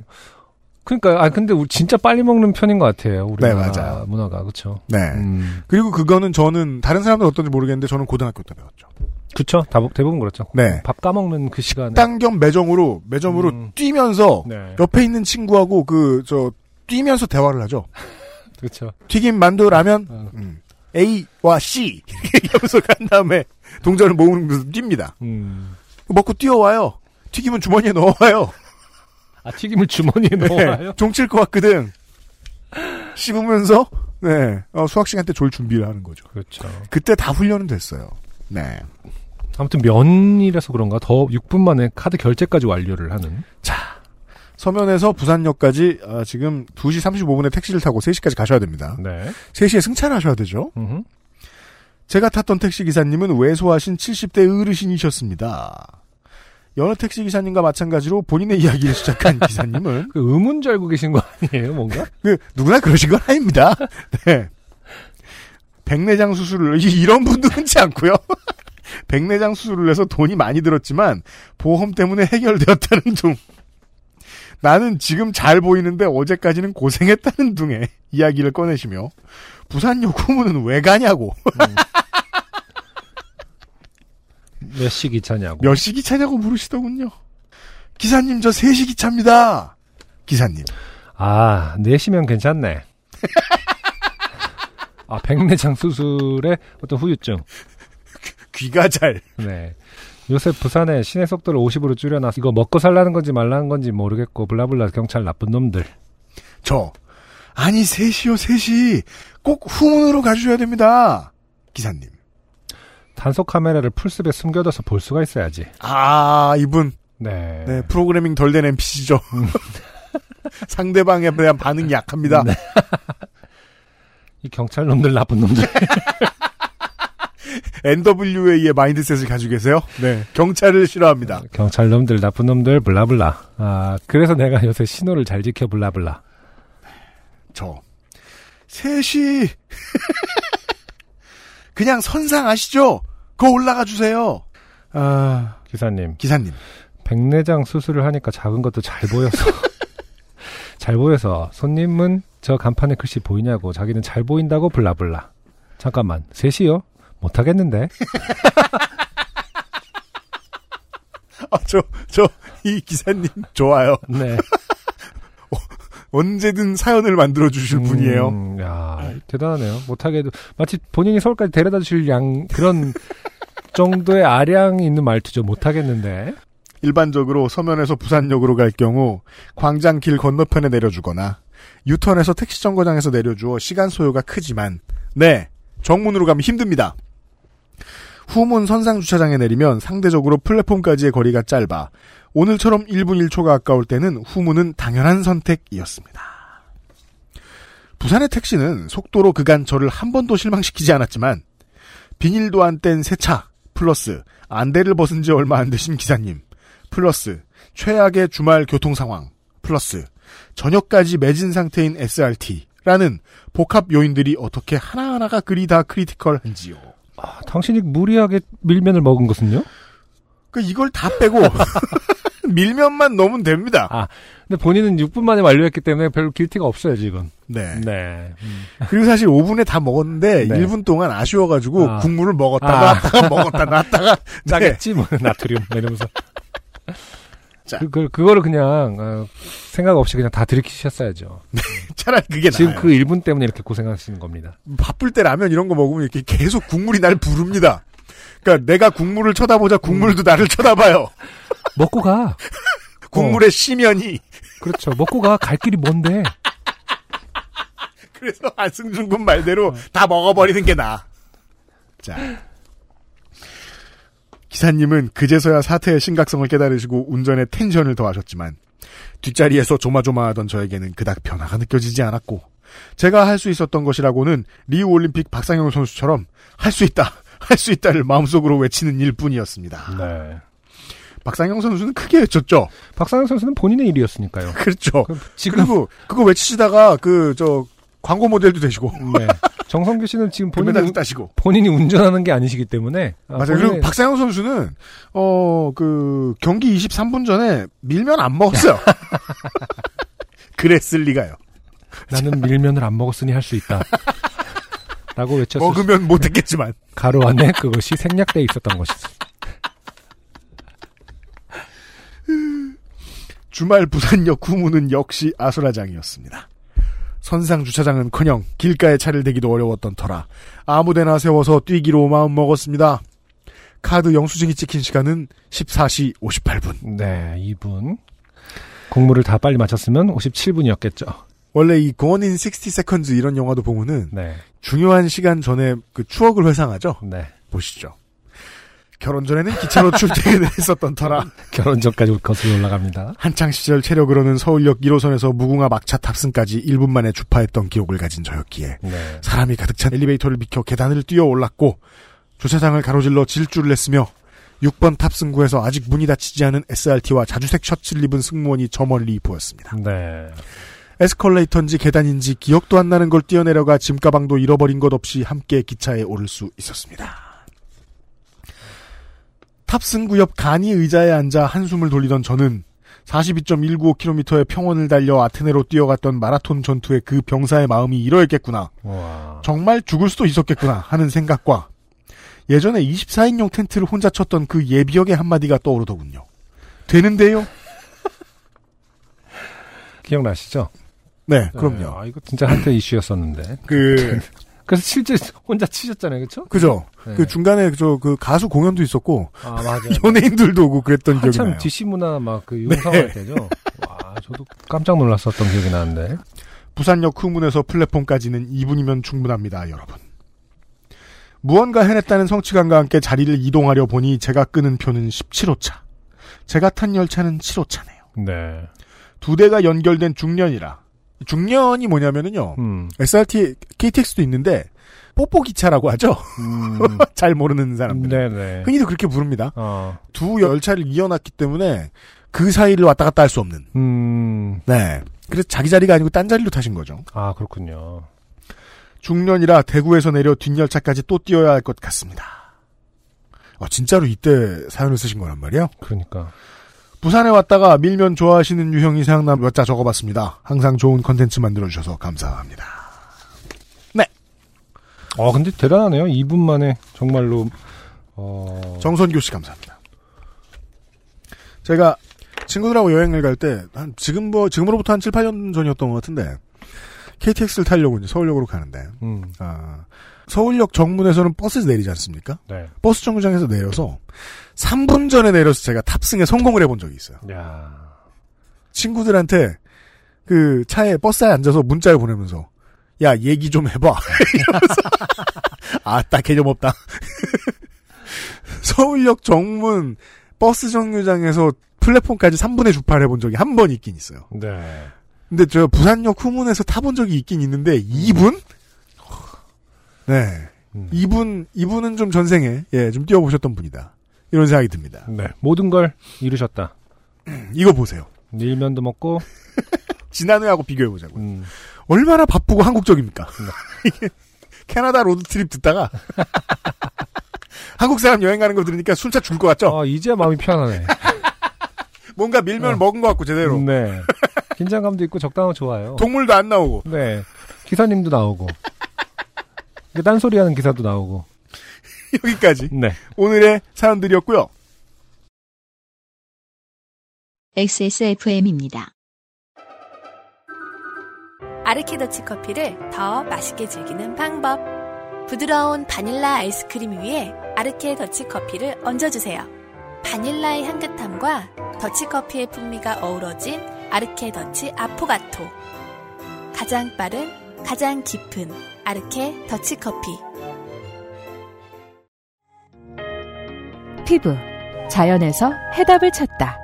그러니까 아 근데 우리 진짜 빨리 먹는 편인 것 같아요. 우리 네, 문화, 맞아요. 문화가 그렇죠. 네. 음. 그리고 그거는 저는 다른 사람들 어떤지 모르겠는데 저는 고등학교 때 배웠죠. 그쵸. 다, 대부분 그렇죠. 네. 밥 까먹는 그 시간에. 땅겸 매점으로 매점으로 음. 뛰면서 네. 옆에 있는 친구하고 그 저 뛰면서 대화를 하죠. (laughs) 그렇죠. 튀김 만두 라면 어. 음. A와 C (laughs) 이렇게 얘기하면서 간 다음에 동전을 모으면서 뜁니다. 음. 먹고 뛰어와요. 튀김은 주머니에 넣어와요. 아, 튀김을 주머니에 넣어와요? 네, 종칠 것 같거든. 씹으면서 네 어, 수학 시간 때 졸 준비를 하는 거죠. 그렇죠. 그때 다 훈련은 됐어요. 네. 아무튼 면이라서 그런가 더 6분 만에 카드 결제까지 완료를 하는. 서면에서 부산역까지 아, 지금 2시 35분에 택시를 타고 3시까지 가셔야 됩니다. 네. 3시에 승차하셔야 되죠. 음흠. 제가 탔던 택시 기사님은 왜소하신 70대 어르신이셨습니다. 여러 택시 기사님과 마찬가지로 본인의 이야기를 시작한 (laughs) 기사님은 그 의문 줄 알고 계신 거 아니에요, 뭔가? (laughs) 그 누구나 그러신 건 아닙니다. (laughs) 네. 백내장 수술을 이- 이런 분도 흔치 않고요. 백내장 수술을 해서 돈이 많이 들었지만 보험 때문에 해결되었다는 둥. 나는 지금 잘 보이는데 어제까지는 고생했다는 둥의 이야기를 꺼내시며 부산역 후문은 왜 가냐고 몇 시 기차냐고. 몇 시 기차냐고 물으시더군요. 기사님 저 3시 기차입니다. 기사님 아, 4시면 괜찮네. (laughs) 아, 백내장 수술의 어떤 후유증. 귀가 잘 네. 요새 부산에 시내 속도를 50으로 줄여놔서 이거 먹고 살라는 건지 말라는 건지 모르겠고 블라블라 경찰 나쁜 놈들. 저 아니 3시요 3시 꼭 후문으로 가주셔야 됩니다. 기사님 단속 카메라를 풀숲에 숨겨둬서 볼 수가 있어야지. 아 이분 네. 네, 프로그래밍 덜 된 NPC죠. (laughs) 상대방에 대한 반응이 약합니다. 네. 이 경찰 놈들 나쁜 놈들. (laughs) NWA의 mindset을 가지고 계세요? 네. 경찰을 싫어합니다. 경찰 놈들 나쁜 놈들 blah blah. 아, 그래서 내가 요새 신호를 잘 지켜 blah blah. 저 셋이 (laughs) 그냥 선상 아시죠? 거 올라가 주세요. 아 기사님. 기사님 백내장 수술을 하니까 작은 것도 잘 보여서. (laughs) 잘 보여서 손님은 저 간판에 글씨 보이냐고 자기는 잘 보인다고 블라블라. 잠깐만. 셋이요? 못 하겠는데. (laughs) 아, 저 저 이 기사님 좋아요. 네. (laughs) 언제든 사연을 만들어 주실 분이에요. 음, 야, 대단하네요. 못하게도 마치 본인이 서울까지 데려다 주실 양 그런 (laughs) 정도의 아량이 있는 말투죠. 못하겠는데. 일반적으로 서면에서 부산역으로 갈 경우 광장길 건너편에 내려주거나 유턴에서 택시 정거장에서 내려주어 시간 소요가 크지만 네 정문으로 가면 힘듭니다. 후문 선상 주차장에 내리면 상대적으로 플랫폼까지의 거리가 짧아 오늘처럼 1분 1초가 아까울 때는 후문은 당연한 선택이었습니다. 부산의 택시는 속도로 그간 저를 한 번도 실망시키지 않았지만 비닐도 안 뗀 새 차 플러스 안대를 벗은 지 얼마 안 되신 기사님 플러스 최악의 주말 교통 상황 플러스 저녁까지 매진 상태인 SRT라는 복합 요인들이 어떻게 하나하나가 그리 다 critical한지요. 아, 당신이 무리하게 밀면을 먹은 것은요? 그 이걸 다 빼고 (laughs) (laughs) 밀면만 넣으면 됩니다. 아, 근데 본인은 6분 만에 완료했기 때문에 별로 길티가 없어요, 지금. 네. 네. 음. 그리고 사실 5분에 다 먹었는데 네. 1분 동안 아쉬워가지고 아. 국물을 먹었다가 아. 놨다가 (laughs) 먹었다 놨다가 네. 짜겠지, 뭐, 나트륨, 뭐 이러면서. (laughs) 자. 그, 그, 그거를 그냥, 어, 생각 없이 그냥 다 들이키셨어야죠. 차라리 그게 지금 나아요. 그 1분 때문에 이렇게 고생하시는 겁니다. 바쁠 때 라면 이런 거 먹으면 이렇게 계속 국물이 날 부릅니다. 그러니까 내가 국물을 쳐다보자 국물도 나를 쳐다봐요. 먹고 가. (laughs) 국물의 시면이 그렇죠. 먹고 가. 갈 길이 뭔데. (laughs) 그래서 안승준 군 말대로 다 먹어버리는 게 나아. 자. 기사님은 그제서야 사태의 심각성을 깨달으시고 운전에 텐션을 더하셨지만 뒷자리에서 조마조마하던 저에게는 그닥 변화가 느껴지지 않았고 제가 할 수 있었던 것이라고는 리우 올림픽 박상영 선수처럼 할 수 있다, 할 수 있다를 마음속으로 외치는 일뿐이었습니다. 네. 박상영 선수는 크게 외쳤죠. 박상현 선수는 본인의 일이었으니까요. (laughs) 그렇죠. 그럼 지금 그리고 그거 외치시다가 그 저 광고 모델도 되시고 네. 정성규 씨는 지금 본인이 금메달도 운- 따시고 본인이 운전하는 게 아니시기 때문에 아, 맞아요. 본인의- 그리고 박상영 선수는 어 그 경기 23분 전에 밀면 안 먹었어요. (laughs) 그랬을 리가요. 나는 밀면을 안 먹었으니 할 수 있다. 라고 외쳤을 수- 먹으면 못했겠지만 가로 안에 그것이 생략돼 있었던 것이죠. 주말 부산역 후문은 역시 아수라장이었습니다. 선상 주차장은커녕 길가에 차를 대기도 어려웠던 터라 아무데나 세워서 뛰기로 마음먹었습니다. 카드 영수증이 찍힌 시간은 14시 58분. 네, 이분 공무를 다 빨리 마쳤으면 57분이었겠죠. 원래 이 in 60 Seconds 이런 영화도 보면은 네, 중요한 시간 전에 그 추억을 회상하죠. 네. 보시죠. 결혼 전에는 기차로 출퇴근을 (laughs) 했었던 터라 결혼 전까지 거슬러 올라갑니다. 한창 시절 체력으로는 서울역 1호선에서 무궁화 막차 탑승까지 1분 만에 주파했던 기록을 가진 저였기에 네. 사람이 가득 찬 엘리베이터를 비켜 계단을 뛰어 올랐고 주차장을 가로질러 질주를 했으며 6번 탑승구에서 아직 문이 닫히지 않은 SRT와 자주색 셔츠를 입은 승무원이 저 멀리 보였습니다. 네. 에스컬레이터인지 계단인지 기억도 안 나는 걸 뛰어내려가 짐 가방도 잃어버린 것 없이 함께 기차에 오를 수 있었습니다. 탑승구 옆 간이 의자에 앉아 한숨을 돌리던 저는 42.195km의 평원을 달려 아테네로 뛰어갔던 마라톤 전투의 그 병사의 마음이 이러했겠구나. 와. 정말 죽을 수도 있었겠구나 하는 생각과 예전에 24인용 텐트를 혼자 쳤던 그 예비역의 한마디가 떠오르더군요. 되는데요? (laughs) 기억나시죠? 네, 그럼요. 아, 이거 진짜 한때 이슈였었는데. 그, (laughs) 그래서 실제 혼자 치셨잖아요, 그렇죠? 그죠? 네. 그 중간에 저 그 가수 공연도 있었고 아, 맞아요. (laughs) 연예인들도 오고 그랬던 기억이 나요. DC 문화 막 그 융성할 때죠. 와, 저도 깜짝 놀랐었던 기억이 나는데. 부산역 후문에서 플랫폼까지는 2분이면 충분합니다, 여러분. 무언가 해냈다는 성취감과 함께 자리를 이동하려 보니 제가 끄는 표는 17호차. 제가 탄 열차는 7호차네요. 네. 두 대가 연결된 중년이라. 중년이 뭐냐면은요. 음. SRT, KTX도 있는데 뽀뽀 기차라고 하죠. 음. (laughs) 잘 모르는 사람들. 흔히도 그렇게 부릅니다. 어. 두 열차를 이어놨기 때문에 그 사이를 왔다 갔다 할 수 없는. 음. 네. 그래서 자기 자리가 아니고 딴 자리로 타신 거죠. 아, 그렇군요. 중년이라 대구에서 내려 뒷열차까지 또 뛰어야 할 것 같습니다. 어, 진짜로 이때 사연을 쓰신 거란 말이에요? 그러니까. 부산에 왔다가 밀면 좋아하시는 유형이 생각나 몇 자 적어봤습니다. 항상 좋은 컨텐츠 만들어주셔서 감사합니다. 어, 근데 대단하네요. 2분 만에 정말로 어. 정선교 씨 감사합니다. 제가 친구들하고 여행을 갈 때, 한, 지금 뭐, 지금으로부터 한 7, 8년 전이었던 것 같은데, KTX를 타려고 이제 서울역으로 가는데, 음. 아, 서울역 정문에서는 버스 내리지 않습니까? 네. 버스 정류장에서 내려서 3분 전에 내려서 제가 탑승에 성공을 해본 적이 있어요. 야. 친구들한테 그 차에 버스에 앉아서 문자를 보내면서 야 얘기 좀 해봐 (laughs) (laughs) 아따 개념 없다 (laughs) 서울역 정문 버스 정류장에서 플랫폼까지 3분의 주파를 해본 적이 한 번 있긴 있어요 네. 근데 저 부산역 후문에서 타본 적이 있긴 있는데 2분? 네 음. 2분 2분은 좀 전생에 예 좀 뛰어 보셨던 분이다 이런 생각이 듭니다 네. 모든 걸 이루셨다. (clears throat) 이거 보세요 밀면도 먹고 (laughs) 지난해하고 비교해 보자고요 음. 얼마나 바쁘고 한국적입니까? (laughs) 이게 캐나다 road trip 듣다가 (laughs) 한국 사람 여행 가는 거 들으니까 술차 줄 것 같죠? 아, 이제야 마음이 편하네. 뭔가 밀면을 어. 먹은 것 같고 제대로 네. 긴장감도 있고 적당하고 좋아요. 동물도 안 나오고 네. 기사님도 나오고. 딴소리 하는 기사도 나오고. (laughs) 여기까지 네. 오늘의 사연들이었고요. XSFM입니다. 아르케더치 커피를 더 맛있게 즐기는 방법. 부드러운 바닐라 아이스크림 위에 아르케 더치 커피를 얹어주세요. 바닐라의 향긋함과 더치 커피의 풍미가 어우러진 아르케 더치 아포가토. 가장 빠른, 가장 깊은 아르케 더치 커피. 피부. 자연에서 해답을 찾다.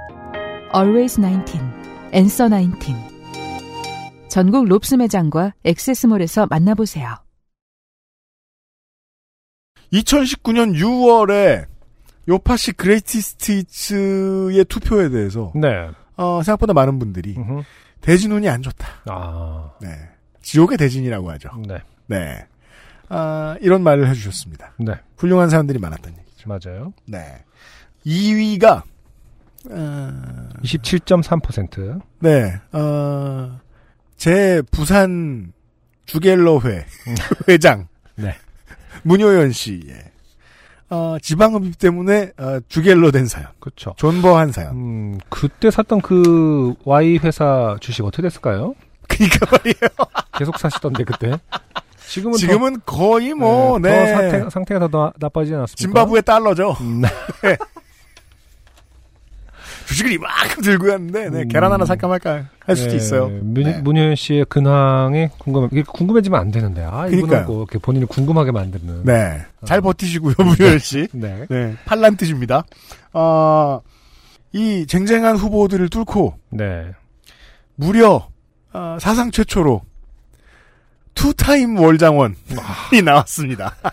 Always 19. Answer 19. 전국 롭스 매장과 액세스몰에서 만나보세요. 2019년 6월에 요파시 greatest hits의 투표에 대해서 네. 어, 생각보다 많은 분들이 음흠. 대진 운이 안 좋다. 아, 네. 지옥의 대진이라고 하죠. 네. 네. 아, 이런 말을 해주셨습니다. 네. 훌륭한 사람들이 많았던 얘기죠. 맞아요. 네. 2위가 어, 27.3%. 네. 어, 제 부산 주갤러회 (laughs) 회장 네. 문효연 씨의 어, 지방흡입 때문에 어, 주갤러 된 사연, 그렇죠. 존버한 사연. 음, 그때 샀던 그 Y 회사 주식 어떻게 됐을까요? 그러니까 말이에요. (laughs) 계속 사시던데 그때. 지금은 지금은 거의 더, 뭐, 네, 네. 더 상태, 상태가 더 나, 나빠지지 않았습니까? 짐바브웨 달러죠. 음, (laughs) 네. 주식을 이만큼 들고 갔는데, 네, 음. 계란 하나 살까 말까 할 수도 네, 있어요. 문, 네. 문효연 씨의 근황이 궁금해. 궁금해지면 안 되는데. 아, 그러니까요. 이분하고 이렇게 본인을 궁금하게 만드는. 네. 잘 버티시고요, 문효연 씨. (laughs) 네. 네. 팔란 뜻입니다. 어, 이 쟁쟁한 후보들을 뚫고, 네. 무려, 어, 사상 최초로, two-time 월장원이 나왔습니다. (laughs)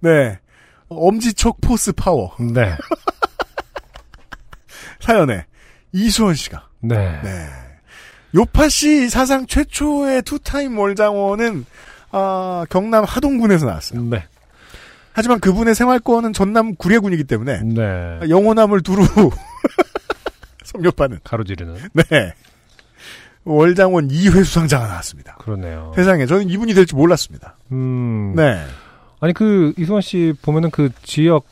네. 엄지척 포스 파워 네. (laughs) 사연에 이수원 씨가 네. 네. 요파시 사상 최초의 투타임 월장원은 아, 경남 하동군에서 나왔어요. 네. 하지만 그분의 생활권은 전남 구례군이기 때문에 네. 영호남을 두루 (laughs) 섭렵하는 가로지르는. 네. 월장원 2회 수상자가 나왔습니다. 그러네요. 세상에 저는 이분이 될지 몰랐습니다. 음. 네. 아니, 그, 이수원 씨 보면은 그 지역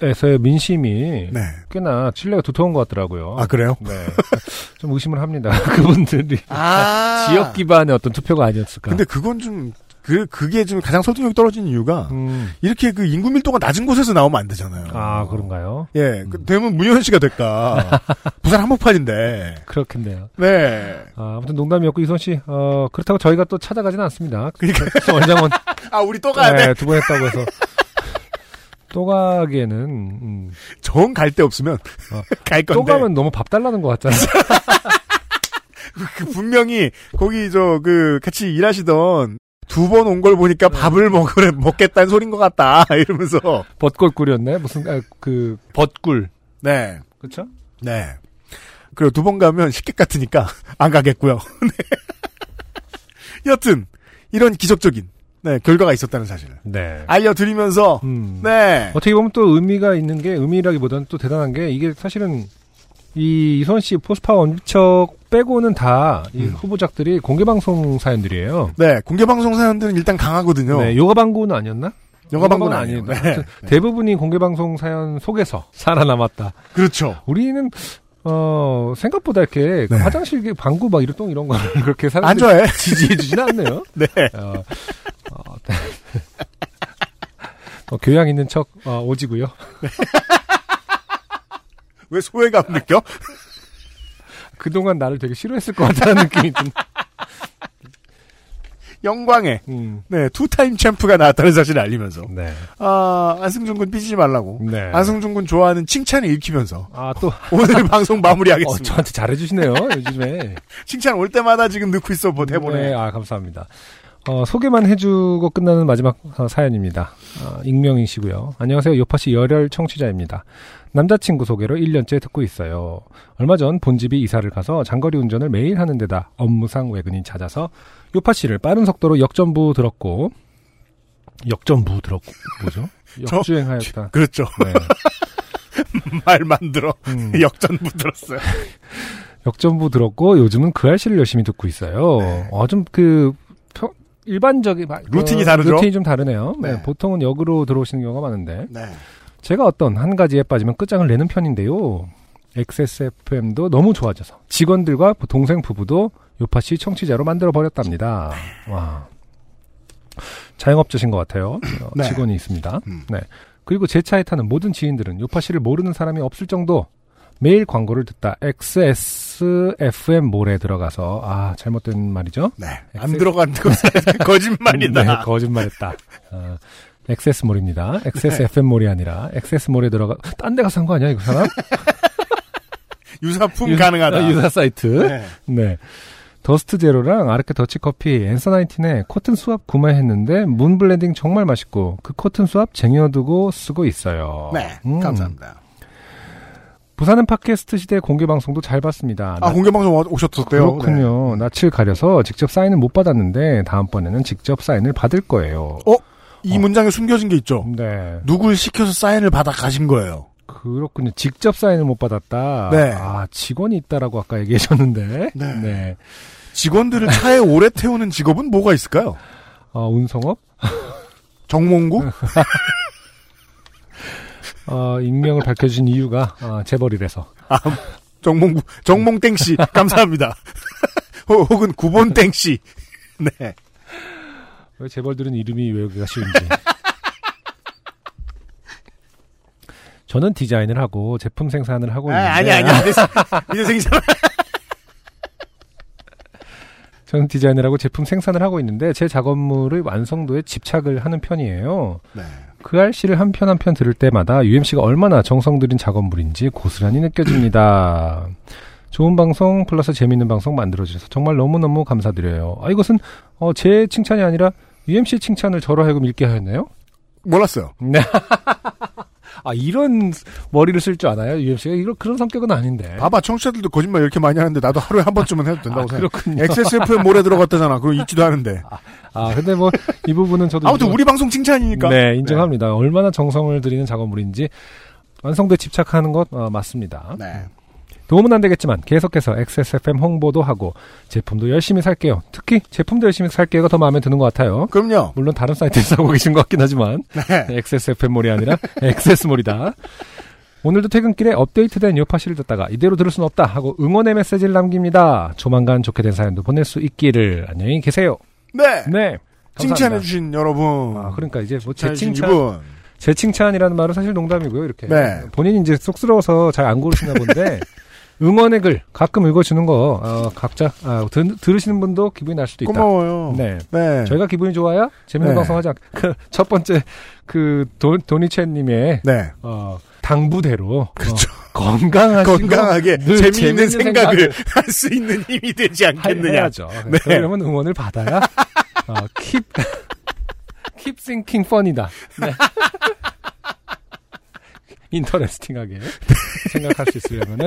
에서의 민심이 네. 꽤나 신뢰가 두터운 것 같더라고요. 아 그래요? 네. (laughs) 좀 의심을 합니다. (laughs) 그분들이. 아. 지역 기반의 어떤 투표가 아니었을까. 근데 그건 좀 그, 그게 좀 가장 설득력이 떨어지는 이유가, 음. 이렇게 그 인구 밀도가 낮은 곳에서 나오면 안 되잖아요. 아, 그런가요? 예, 그, 되면 문효연 씨가 될까. (laughs) 부산 한복판인데. 그렇겠네요. 네. 아, 아무튼 농담이었고, 이수원 씨, 어, 그렇다고 저희가 또 찾아가지는 않습니다. 그러니까. 원장원. (laughs) 아, 우리 또 가야 돼. 네, 두번 했다고 해서. 또 가기에는, 음, 정갈 데 없으면, 어. (laughs) 갈 건데. 또 가면 너무 밥 달라는 것 같잖아요. 그 분명히, 거기 저, 그, 같이 일하시던, 두 번 온 걸 보니까 네. 밥을 먹으래, 먹겠다는 소린 것 같다. (laughs) 이러면서. 벚골꿀이었나요? 무슨, 아, 그, 벚꿀. 네. 그쵸? 네. 그리고 두 번 가면 식객 같으니까 안 가겠고요. (laughs) 네. 여튼 이런 기적적인 네, 결과가 있었다는 사실을 네. 알려드리면서 음. 네. 어떻게 보면 또 의미가 있는 게, 의미라기보다는 또 대단한 게, 이게 사실은, 이 이선 씨 포스파워 원척 빼고는 다, 이 음. 후보작들이 공개방송 사연들이에요. 네, 공개 방송 사연들은 일단 강하거든요. 네, 요가 방구는 아니었나? 영화 방송은 아니에요. 네. 대부분이 공개방송 사연 속에서 살아남았다. 그렇죠. 우리는 어 생각보다 이렇게 그 네. 화장실 방구 막 이런 똥 이런 거 (laughs) 그렇게 좋아해. (laughs) 지지해 주진 않네요. (laughs) 네. 어, 어, 어, 교양 있는 척 어, 오지고요. 왜 소외감 느껴? (laughs) 그동안 나를 되게 싫어했을 것 같다는 느낌이 좀. (laughs) 영광에 음, 네 two-time 챔프가 나왔다는 사실을 알리면서 네. 아 안승준 군 삐지지 말라고 네. 안승준 군 좋아하는 칭찬을 읽히면서 아, 또, (laughs) 오늘 방송 어, 마무리하겠습니다. 저한테 잘해주시네요, 요즘에. 칭찬 올 때마다 지금 넣고 있어 뭐 대본에. 네, 아, 감사합니다. 어, 소개만 해주고 끝나는 마지막 어, 사연입니다. 어, 익명이시고요. 안녕하세요. 요파시 열혈 청취자입니다. 남자친구 소개로 1년째 듣고 있어요. 얼마 전 본집이 이사를 가서 장거리 운전을 매일 하는 데다 업무상 외근이 찾아서 요파시를 빠른 속도로 역전부 들었고 역전부 들었고 뭐죠? (laughs) 저- 역주행하였다. 그렇죠. 네. (laughs) 말 만 들어 음. (laughs) 역전부 들었어요. 역전부 들었고 요즘은 그 알씨를 열심히 듣고 있어요. 네. 어, 좀그 일반적인 마- 루틴이 어, 다르죠? 루틴이 좀 다르네요. 네, 네. 보통은 역으로 들어오시는 경우가 많은데 네. 제가 어떤 한 가지에 빠지면 끝장을 내는 편인데요. XSFM도 너무 좋아져서 직원들과 동생 부부도 요파시 청취자로 만들어 버렸답니다. 와. 자영업자신 것 같아요. 어, 네. 직원이 있습니다. 음. 네. 그리고 제 차에 타는 모든 지인들은 요파시를 모르는 사람이 없을 정도 매일 광고를 듣다 XSFM 몰에 들어가서 아 잘못된 말이죠. 네. 안 들어간 거 (laughs) (laughs) 거짓말이다. 네, 거짓말했다. 어, 액세스몰입니다. XSFM몰이 아니라 액세스몰에 들어가 딴 데 가서 산 거 아니야 이거 사람? (laughs) 유사품 유- 가능하다. 아, 유사 사이트. 네. 네. 더스트 제로랑 아르케 더치 커피 앤서 나인틴의 cotton swab 구매했는데 문 블렌딩 정말 맛있고 그 cotton swab 쟁여두고 쓰고 있어요. 네, 음. 감사합니다. 부산은 팟캐스트 시대 공개 방송도 잘 봤습니다. 아, 공개 방송 와- 오셨었대요. 그렇군요. 낯을 가려서 직접 사인을 못 받았는데 다음번에는 직접 사인을 받을 거예요. 네. 이 문장에 숨겨진 게 있죠. 네. 누굴 시켜서 사인을 받아 가신 거예요. 그렇군요. 직접 사인을 못 받았다. 네. 아, 직원이 있다라고 아까 얘기하셨는데. 네. 네. 직원들을 차에 오래 태우는 직업은 뭐가 있을까요? 어, 운송업? 정몽구? (laughs) 어, 익명을 밝혀주신 이유가 어, 재벌이라서. 정몽구, 정몽땡 씨, 감사합니다. (laughs) 혹- 혹은 구본땡 씨. (laughs) 네. 왜 재벌들은 이름이 외우기가 쉬운지. (laughs) 저는 디자인을 하고 제품 생산을 하고 아, 있는데 아니, 아니, 이 녀석이잖아. 저는 디자인을 하고 제품 생산을 하고 있는데 제 작업물의 완성도에 집착을 하는 편이에요. 네. 그 알씨를 한 편 한 편 들을 때마다 UMC가 얼마나 정성 들인 작업물인지 고스란히 느껴집니다. 좋은 방송 플러스 재밌는 방송 만들어주셔서 정말 너무너무 감사드려요. 아, 이것은 어, 제 칭찬이 아니라 UMC 칭찬을 저로 하여금 읽게 하였네요? 몰랐어요. (laughs) 네. 아, 이런 머리를 쓸 줄 아나요? UMC가? 이런, 그런 성격은 아닌데. 봐봐, 청취자들도 거짓말 이렇게 많이 하는데 나도 하루에 한 번쯤은 해도 된다고 아, 생각해. 그렇군요. XSFM 모래 들어갔다잖아. 그거 잊지도 않은데. 아, 근데 뭐, 이 부분은 저도. 아무튼 인정- 우리 방송 칭찬이니까. 네, 인정합니다. 얼마나 정성을 들이는 작업물인지 완성도에 집착하는 것 어, 맞습니다. 네. 도움은 안 되겠지만 계속해서 XSFM 홍보도 하고 제품도 열심히 살게요. 특히 제품도 열심히 살게요가 더 마음에 드는 것 같아요. 그럼요. 물론 다른 사이트에서 하고 계신 것 같긴 하지만 (laughs) 네. XSFM몰이 아니라 (laughs) XS몰이다. 오늘도 퇴근길에 업데이트된 요파시를 듣다가 이대로 들을 순 없다 하고 응원의 메시지를 남깁니다. 조만간 좋게 된 사연도 보낼 수 있기를 안녕히 계세요. 네. 네. 감사합니다. 칭찬해 주신 여러분. 아, 그러니까 이제 뭐 제 칭찬 이분. 제 칭찬이라는 말은 사실 농담이고요. 이렇게 네. 본인이 이제 쑥스러워서 잘 안 고르시나 본데 (laughs) 응원의 글 가끔 읽어주는 거 어, 각자 아, 들, 들으시는 분도 기분이 날 수도 있다. 고마워요. 네. 네. 저희가 기분이 좋아야 재밌는 네. 방송하지 않. 그첫 번째 그 도, 도니체님의 네. 어, 당부대로 그렇죠. 어, 건강하시고 건강하게 늘 재미있는 생각을 생각을 (laughs) 할 수 있는 힘이 되지 하- 않겠느냐. 해야죠. 네. 그러려면 응원을 받아야 어, keep (laughs) keep thinking fun이다. 네. (laughs) 인터레스팅하게 생각할 수 있으려면은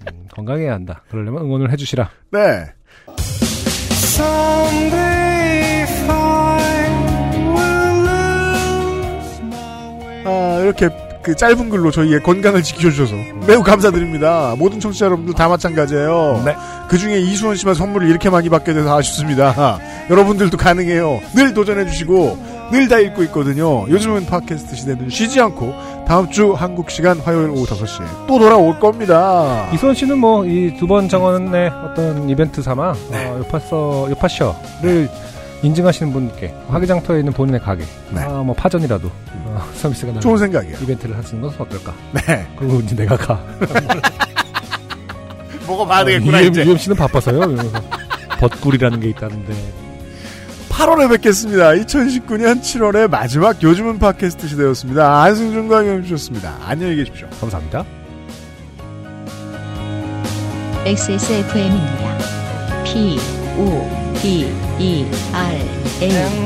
음, 건강해야 한다. 그러려면 응원을 해주시라. 네. 아, 이렇게 그 짧은 글로 저희의 건강을 지켜주셔서 매우 감사드립니다. 모든 청취자 여러분들 다 마찬가지예요. 네. 그 중에 이수원 씨만 선물을 이렇게 많이 받게 돼서 아쉽습니다. (laughs) 여러분들도 가능해요. 늘 도전해주시고 늘 다 읽고 있거든요. 요즘은 팟캐스트 시대는 쉬지 않고 다음 주 한국 시간 화요일 오후 5시에 또 돌아올 겁니다. 이수원 씨는 뭐 이 두번 정원의 어떤 이벤트 삼아 네. 어, 요파서 요파셔를 인증하시는 분께 화기장터에 있는 본인의 가게, 네. 아, 뭐 파전이라도 어, 서비스가 나는 좋은 생각이에요. 이벤트를 하시는 것은 어떨까? 네. 그리고 이제 내가 가. (laughs) 먹어봐야 아, 유엠 씨는 바빠서요. 이러면서 (laughs) 벚꿀이라는 게 있다는데. 8월에 뵙겠습니다. 2019년 7월의 마지막 요즘은 팟캐스트 시대였습니다. 안승준과 김주셨습니다. 안녕히 계십시오. 감사합니다. XSFM입니다. P, O, D, E, R, A.